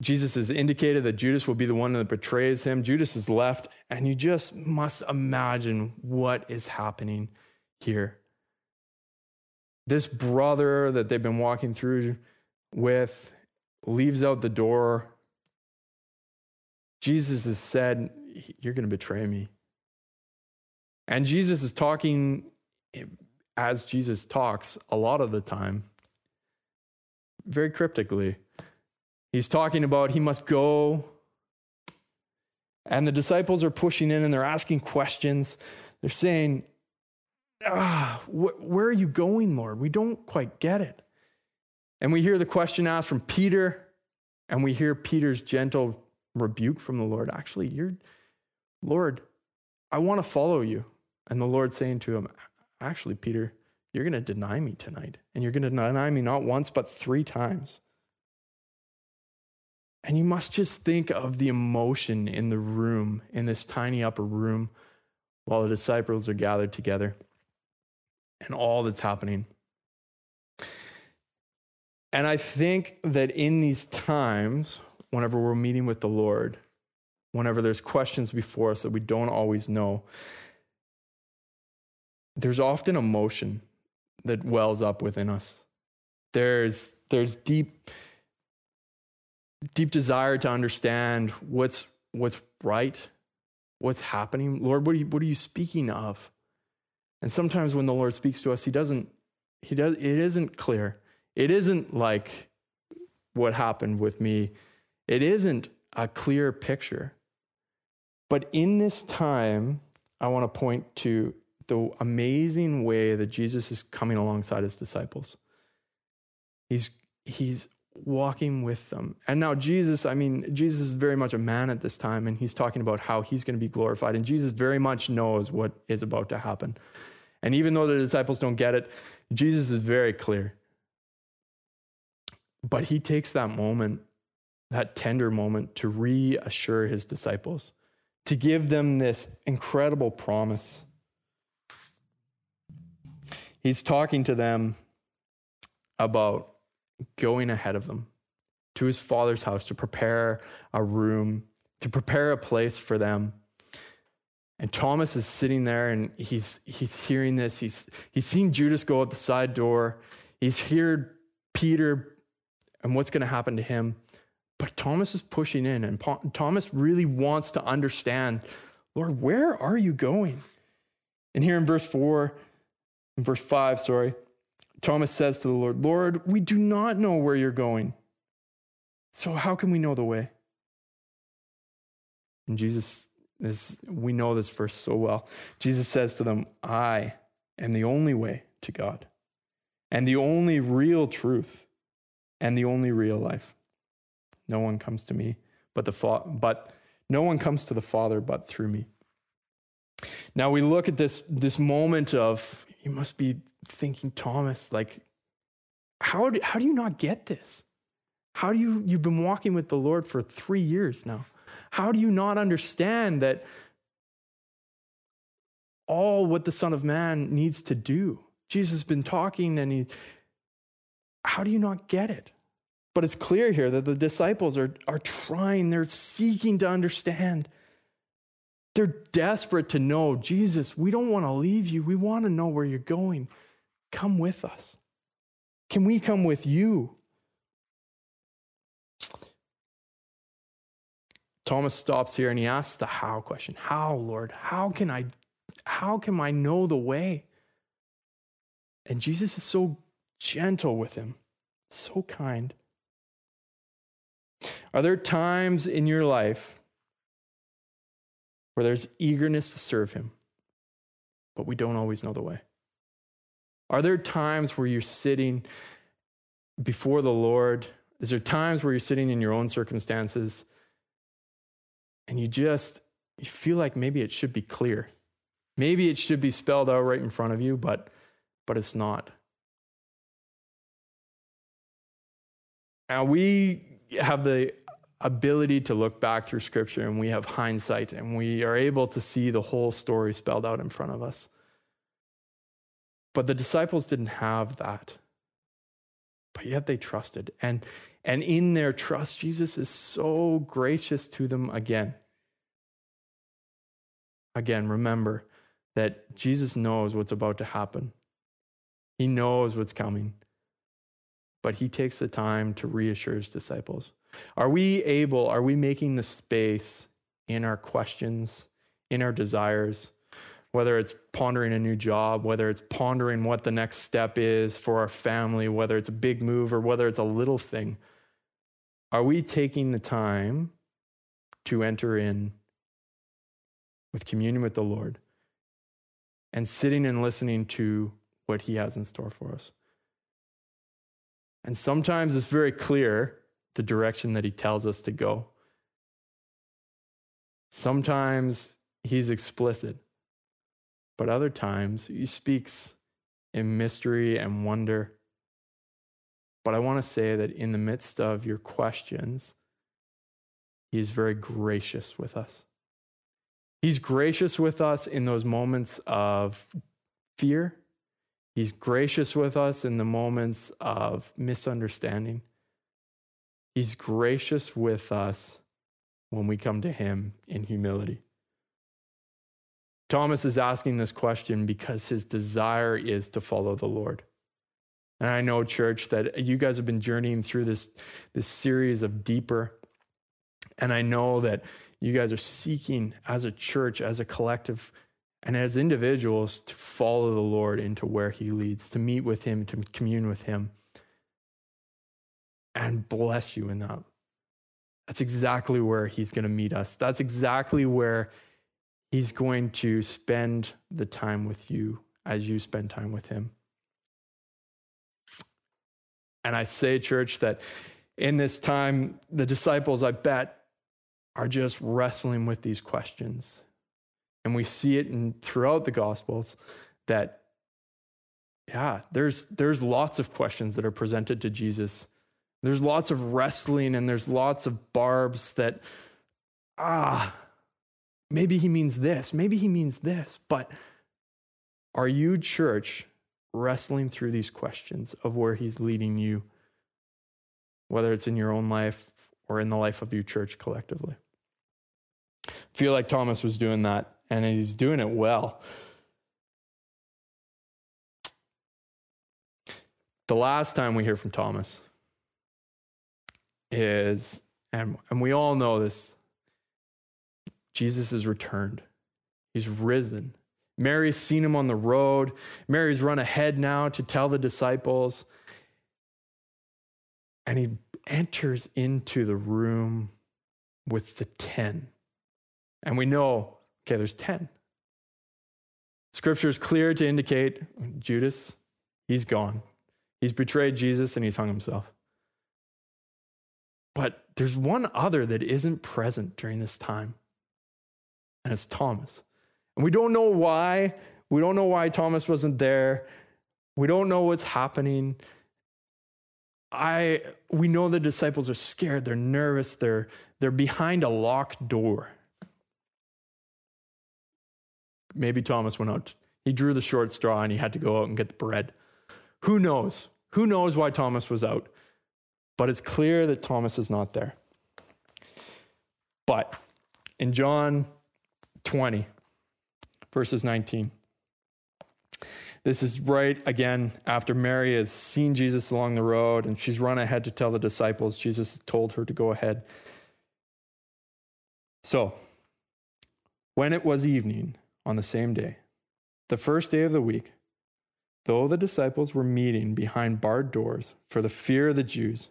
Jesus has indicated that Judas will be the one that betrays him. Judas is left, and you just must imagine what is happening here. This brother that they've been walking through with leaves out the door. Jesus has said, You're going to betray me. And Jesus is talking as Jesus talks a lot of the time, very cryptically. He's talking about he must go. And the disciples are pushing in and they're asking questions. They're saying, ah, wh- Where are you going, Lord? We don't quite get it. And we hear the question asked from Peter, and we hear Peter's gentle rebuke from the Lord. Actually, you're, Lord, I want to follow you. And the Lord saying to him, Actually, Peter, you're going to deny me tonight. And you're going to deny me not once, but three times. And you must just think of the emotion in the room, in this tiny upper room, while the disciples are gathered together and all that's happening. And I think that in these times, whenever we're meeting with the Lord, whenever there's questions before us that we don't always know, there's often emotion that wells up within us. There's, there's deep, deep desire to understand what's, what's right, what's happening. Lord, what are, you, what are you speaking of? And sometimes when the Lord speaks to us, he doesn't, he does, it isn't clear. It isn't like what happened with me. It isn't a clear picture. But in this time, I want to point to the amazing way that Jesus is coming alongside his disciples. He's he's walking with them. And now Jesus, I mean, Jesus is very much a man at this time and he's talking about how he's going to be glorified and Jesus very much knows what is about to happen. And even though the disciples don't get it, Jesus is very clear. But he takes that moment, that tender moment to reassure his disciples, to give them this incredible promise He's talking to them about going ahead of them to his father's house to prepare a room, to prepare a place for them. And Thomas is sitting there and he's he's hearing this. He's he's seen Judas go out the side door. He's heard Peter and what's going to happen to him. But Thomas is pushing in and Thomas really wants to understand, Lord, where are you going? And here in verse 4, in verse 5, sorry, Thomas says to the Lord, Lord, we do not know where you're going. So how can we know the way? And Jesus is, we know this verse so well. Jesus says to them, I am the only way to God, and the only real truth, and the only real life. No one comes to me but the fa- but no one comes to the Father but through me. Now we look at this, this moment of, you must be thinking, Thomas, like, how do, how do you not get this? How do you, you've been walking with the Lord for three years now. How do you not understand that all what the Son of Man needs to do? Jesus has been talking and he, how do you not get it? But it's clear here that the disciples are, are trying, they're seeking to understand. They're desperate to know, Jesus, we don't want to leave you. We want to know where you're going. Come with us. Can we come with you? Thomas stops here and he asks the how question. How, Lord? How can I how can I know the way? And Jesus is so gentle with him, so kind. Are there times in your life where there's eagerness to serve Him, but we don't always know the way? Are there times where you're sitting before the Lord? Is there times where you're sitting in your own circumstances and you just you feel like maybe it should be clear? Maybe it should be spelled out right in front of you, but but it's not. Now we have the ability to look back through scripture and we have hindsight and we are able to see the whole story spelled out in front of us. But the disciples didn't have that. But yet they trusted. And, and in their trust, Jesus is so gracious to them again. Again, remember that Jesus knows what's about to happen, He knows what's coming. But He takes the time to reassure His disciples. Are we able, are we making the space in our questions, in our desires, whether it's pondering a new job, whether it's pondering what the next step is for our family, whether it's a big move or whether it's a little thing? Are we taking the time to enter in with communion with the Lord and sitting and listening to what He has in store for us? And sometimes it's very clear the direction that he tells us to go. Sometimes he's explicit, but other times he speaks in mystery and wonder. But I want to say that in the midst of your questions, he is very gracious with us. He's gracious with us in those moments of fear. He's gracious with us in the moments of misunderstanding. He's gracious with us when we come to Him in humility. Thomas is asking this question because his desire is to follow the Lord. And I know, church, that you guys have been journeying through this, this series of deeper. And I know that you guys are seeking as a church, as a collective, and as individuals to follow the Lord into where He leads, to meet with Him, to commune with Him and bless you in that. That's exactly where he's going to meet us. That's exactly where he's going to spend the time with you as you spend time with him. And I say, church, that in this time, the disciples, I bet, are just wrestling with these questions. And we see it in, throughout the Gospels that, yeah, there's, there's lots of questions that are presented to Jesus. There's lots of wrestling and there's lots of barbs that, ah, maybe he means this, maybe he means this. But are you, church, wrestling through these questions of where he's leading you, whether it's in your own life or in the life of your church collectively? I feel like Thomas was doing that, and he's doing it well. The last time we hear from Thomas is, and, and we all know this, Jesus has returned. He's risen. Mary's seen him on the road. Mary's run ahead now to tell the disciples. And he enters into the room with the 10. And we know, okay, there's 10. Scripture is clear to indicate Judas, he's gone. He's betrayed Jesus and he's hung himself. But there's one other that isn't present during this time, and it's Thomas. And we don't know why. We don't know why Thomas wasn't there. We don't know what's happening. I we know the disciples are scared, they're nervous, they're they're behind a locked door. Maybe Thomas went out. He drew the short straw and he had to go out and get the bread. Who knows? Who knows why Thomas was out? But it's clear that Thomas is not there. But in John 20, verses 19. This is right again after Mary has seen Jesus along the road and she's run ahead to tell the disciples. Jesus told her to go ahead. So, when it was evening on the same day, the first day of the week, though the disciples were meeting behind barred doors for the fear of the Jews,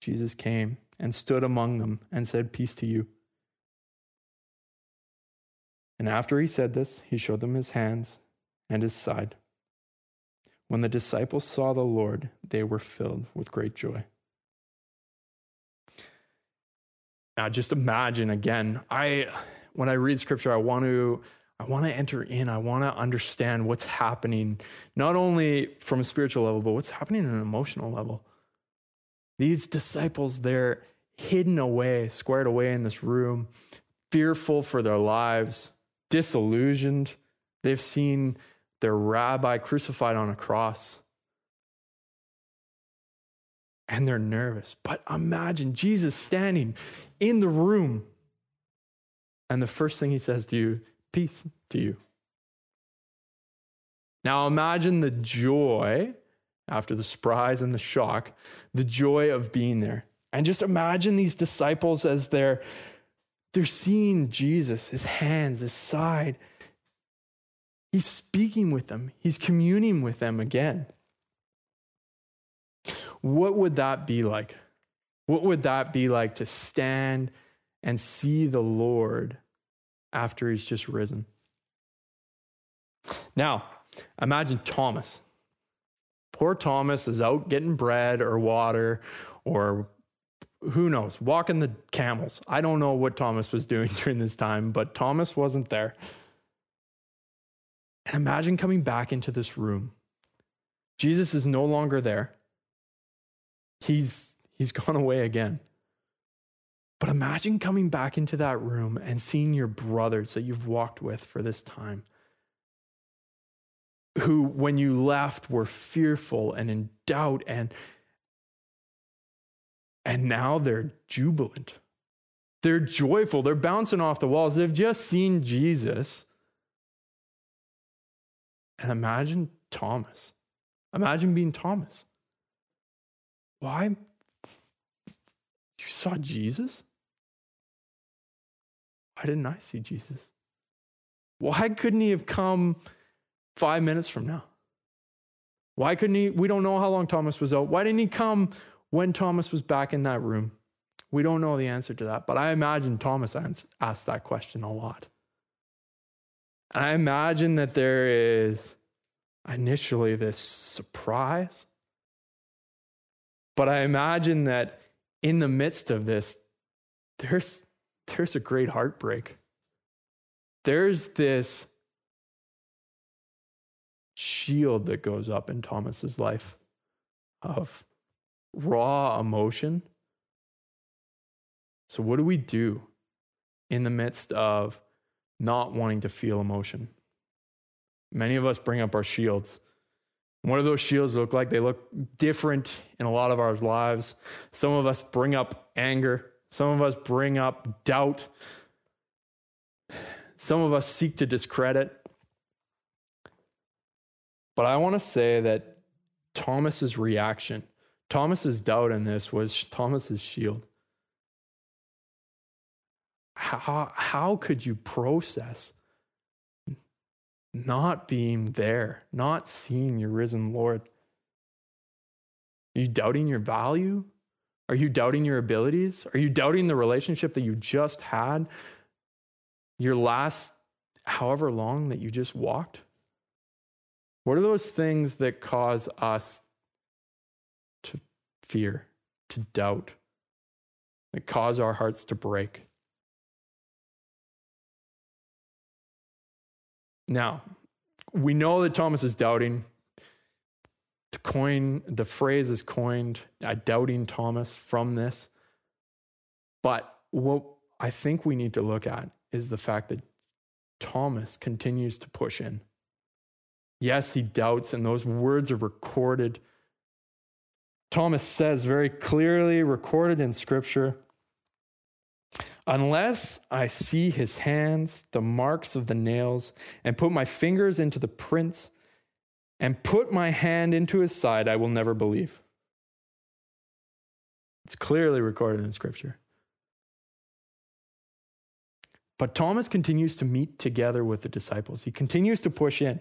Jesus came and stood among them and said, Peace to you. And after he said this, he showed them his hands and his side. When the disciples saw the Lord, they were filled with great joy. Now just imagine again, I when I read scripture, I want to I want to enter in. I want to understand what's happening, not only from a spiritual level, but what's happening on an emotional level. These disciples, they're hidden away, squared away in this room, fearful for their lives, disillusioned. They've seen their rabbi crucified on a cross. And they're nervous. But imagine Jesus standing in the room. And the first thing he says to you, peace to you. Now imagine the joy after the surprise and the shock, the joy of being there. And just imagine these disciples as they're they're seeing Jesus, his hands, his side. He's speaking with them, he's communing with them again. What would that be like? What would that be like to stand and see the Lord after he's just risen? Now, imagine Thomas. Poor Thomas is out getting bread or water or who knows, walking the camels. I don't know what Thomas was doing during this time, but Thomas wasn't there. And imagine coming back into this room. Jesus is no longer there. He's he's gone away again. But imagine coming back into that room and seeing your brothers that you've walked with for this time, who, when you left, were fearful and in doubt and and now they're jubilant. They're joyful. They're bouncing off the walls. They've just seen Jesus. And imagine Thomas. Imagine being Thomas. Why? You saw Jesus? Why didn't I see Jesus? Why couldn't he have come five minutes from now? Why couldn't he? We don't know how long Thomas was out. Why didn't he come when Thomas was back in that room? We don't know the answer to that, but I imagine Thomas asked that question a lot. And I imagine that there is initially this surprise, but I imagine that in the midst of this, there's, there's a great heartbreak. There's this shield that goes up in Thomas's life of raw emotion. So, what do we do in the midst of not wanting to feel emotion? Many of us bring up our shields. What do those shields look like? They look different in a lot of our lives. Some of us bring up anger, some of us bring up doubt, some of us seek to discredit. But I want to say that Thomas's reaction, Thomas's doubt in this was Thomas's shield. How, how could you process not being there, not seeing your risen Lord? Are you doubting your value? Are you doubting your abilities? Are you doubting the relationship that you just had? Your last however long that you just walked? What are those things that cause us fear, to doubt, that cause our hearts to break? Now, we know that Thomas is doubting. The coin, the phrase is coined, a doubting Thomas from this. But what I think we need to look at is the fact that Thomas continues to push in. Yes, he doubts, and those words are recorded. Thomas says very clearly, recorded in Scripture Unless I see his hands, the marks of the nails, and put my fingers into the prints, and put my hand into his side, I will never believe. It's clearly recorded in Scripture. But Thomas continues to meet together with the disciples. He continues to push in.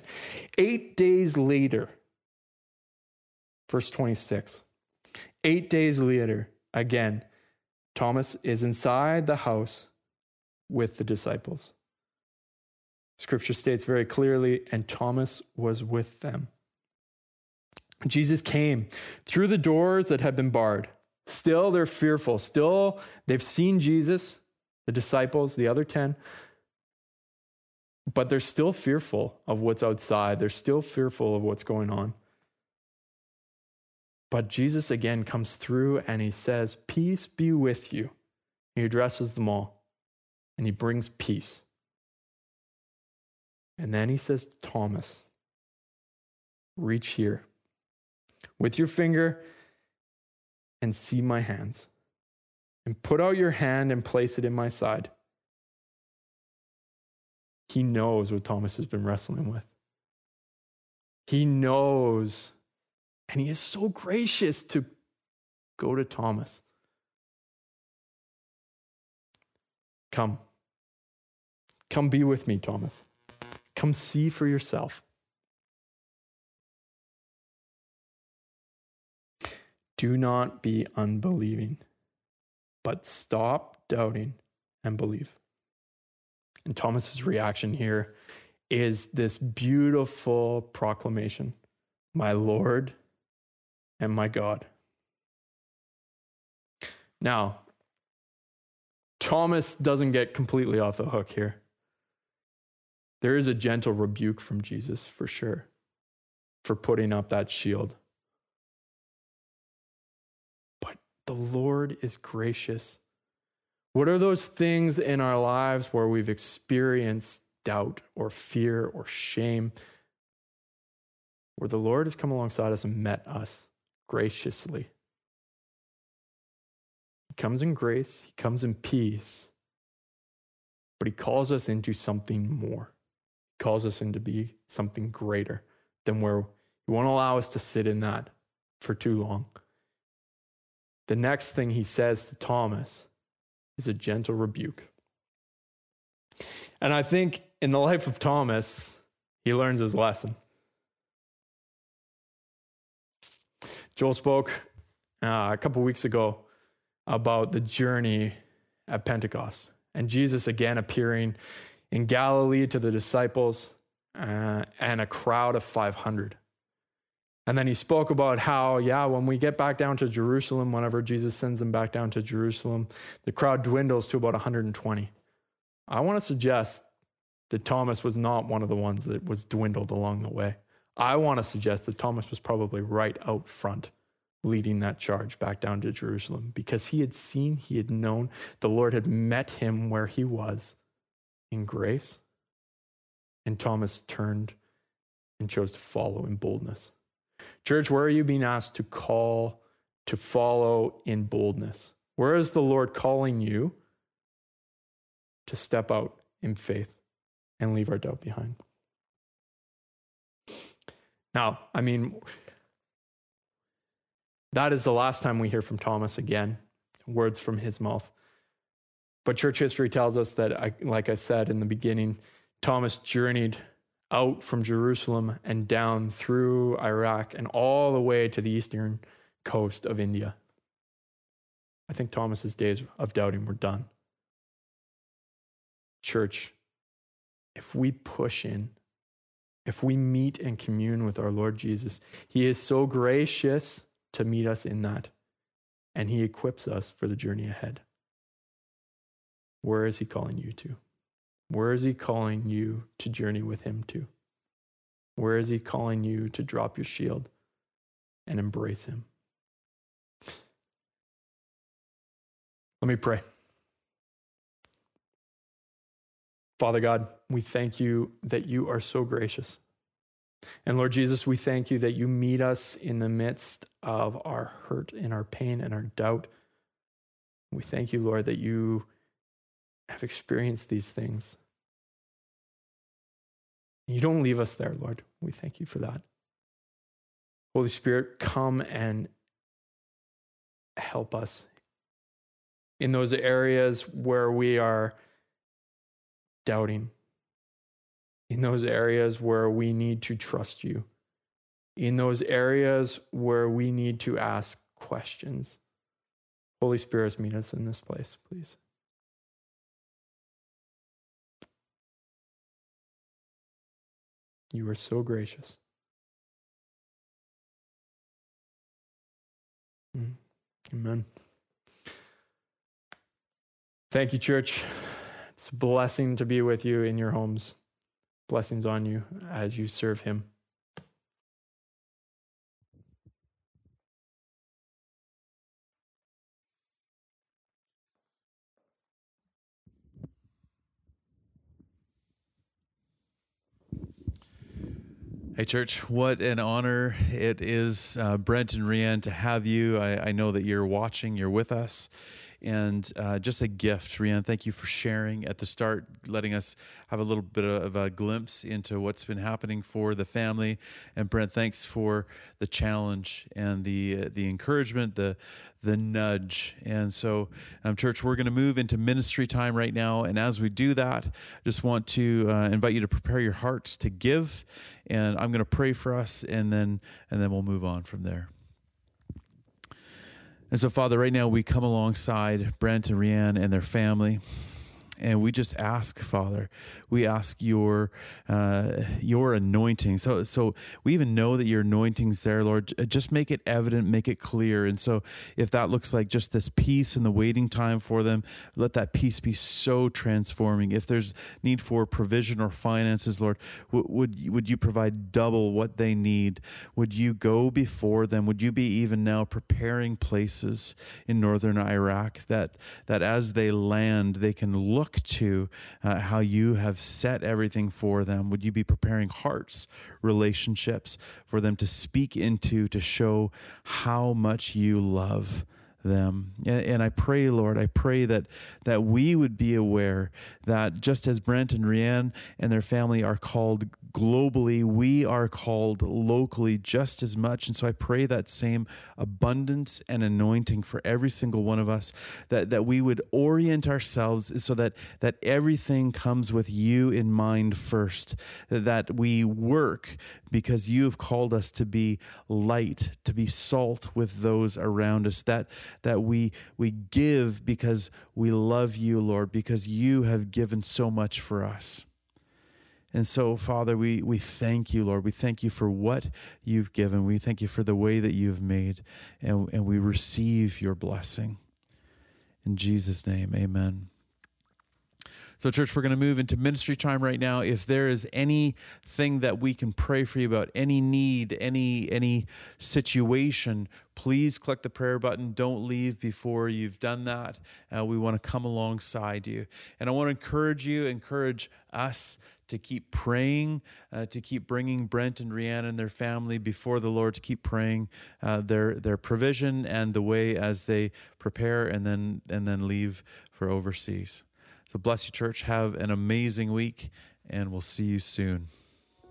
Eight days later, verse 26, eight days later, again, Thomas is inside the house with the disciples. Scripture states very clearly, and Thomas was with them. Jesus came through the doors that had been barred. Still, they're fearful. Still, they've seen Jesus the disciples, the other 10, but they're still fearful of what's outside. They're still fearful of what's going on. But Jesus again comes through and he says, Peace be with you. He addresses them all and he brings peace. And then he says, Thomas, reach here with your finger and see my hands and put out your hand and place it in my side. He knows what Thomas has been wrestling with. He knows, and he is so gracious to go to Thomas. Come. Come be with me, Thomas. Come see for yourself. Do not be unbelieving but stop doubting and believe. And Thomas's reaction here is this beautiful proclamation My Lord and my God. Now, Thomas doesn't get completely off the hook here. There is a gentle rebuke from Jesus for sure for putting up that shield. But the Lord is gracious. What are those things in our lives where we've experienced doubt or fear or shame? Where the Lord has come alongside us and met us graciously. He comes in grace, He comes in peace, but He calls us into something more. He calls us into be something greater than where He won't allow us to sit in that for too long the next thing he says to Thomas is a gentle rebuke. And I think in the life of Thomas, he learns his lesson. Joel spoke uh, a couple weeks ago about the journey at Pentecost and Jesus again appearing in Galilee to the disciples uh, and a crowd of 500. And then he spoke about how, yeah, when we get back down to Jerusalem, whenever Jesus sends them back down to Jerusalem, the crowd dwindles to about 120. I want to suggest that Thomas was not one of the ones that was dwindled along the way. I want to suggest that Thomas was probably right out front leading that charge back down to Jerusalem because he had seen, he had known, the Lord had met him where he was in grace. And Thomas turned and chose to follow in boldness. Church, where are you being asked to call to follow in boldness? Where is the Lord calling you to step out in faith and leave our doubt behind? Now, I mean, that is the last time we hear from Thomas again, words from his mouth. But church history tells us that, like I said in the beginning, Thomas journeyed out from Jerusalem and down through Iraq and all the way to the eastern coast of India. I think Thomas's days of doubting were done. Church, if we push in, if we meet and commune with our Lord Jesus, He is so gracious to meet us in that, and He equips us for the journey ahead. Where is He calling you to? Where is He calling you to journey with Him to? Where is He calling you to drop your shield and embrace Him? Let me pray. Father God, we thank you that you are so gracious. And Lord Jesus, we thank you that you meet us in the midst of our hurt and our pain and our doubt. We thank you, Lord, that you have experienced these things. You don't leave us there, Lord. We thank you for that. Holy Spirit, come and help us in those areas where we are doubting in those areas where we need to trust you, in those areas where we need to ask questions. Holy Spirit, meet us in this place, please. You are so gracious. Mm. Amen. Thank you, church. It's a blessing to be with you in your homes. Blessings on you as you serve him. Hey, church, what an honor it is, uh, Brent and Rianne, to have you. I, I, know that you're watching, you're with us and uh, just a gift. Rianne, thank you for sharing at the start, letting us have a little bit of a glimpse into what's been happening for the family. And Brent, thanks for the challenge and the uh, the encouragement, the the nudge. And so, um, church, we're going to move into ministry time right now. And as we do that, I just want to uh, invite you to prepare your hearts to give. And I'm going to pray for us, and then and then we'll move on from there. And so, Father, right now we come alongside Brent and Rianne and their family. And we just ask, Father, we ask your uh, your anointing. So so we even know that your anointing's there, Lord. Just make it evident, make it clear. And so if that looks like just this peace and the waiting time for them, let that peace be so transforming. If there's need for provision or finances, Lord, w- would would you provide double what they need? Would you go before them? Would you be even now preparing places in northern Iraq that that as they land, they can look to uh, how you have set everything for them? Would you be preparing hearts, relationships for them to speak into, to show how much you love? Them. And, I pray, Lord, I pray that that we would be aware that just as Brent and Rianne and their family are called globally, we are called locally just as much. And so I pray that same abundance and anointing for every single one of us, that, that we would orient ourselves so that, that everything comes with you in mind first, that we work because you have called us to be light, to be salt with those around us, that, that we we give because we love you, Lord, because you have given so much for us. And so, Father, we, we thank you, Lord. We thank you for what you've given. We thank you for the way that you've made, and, and we receive your blessing. In Jesus' name, amen. So, church, we're going to move into ministry time right now. If there is anything that we can pray for you about, any need, any any situation, please click the prayer button. Don't leave before you've done that. Uh, we want to come alongside you, and I want to encourage you, encourage us to keep praying, uh, to keep bringing Brent and Rianne and their family before the Lord, to keep praying uh, their their provision and the way as they prepare and then and then leave for overseas. So bless you, church. Have an amazing week, and we'll see you soon.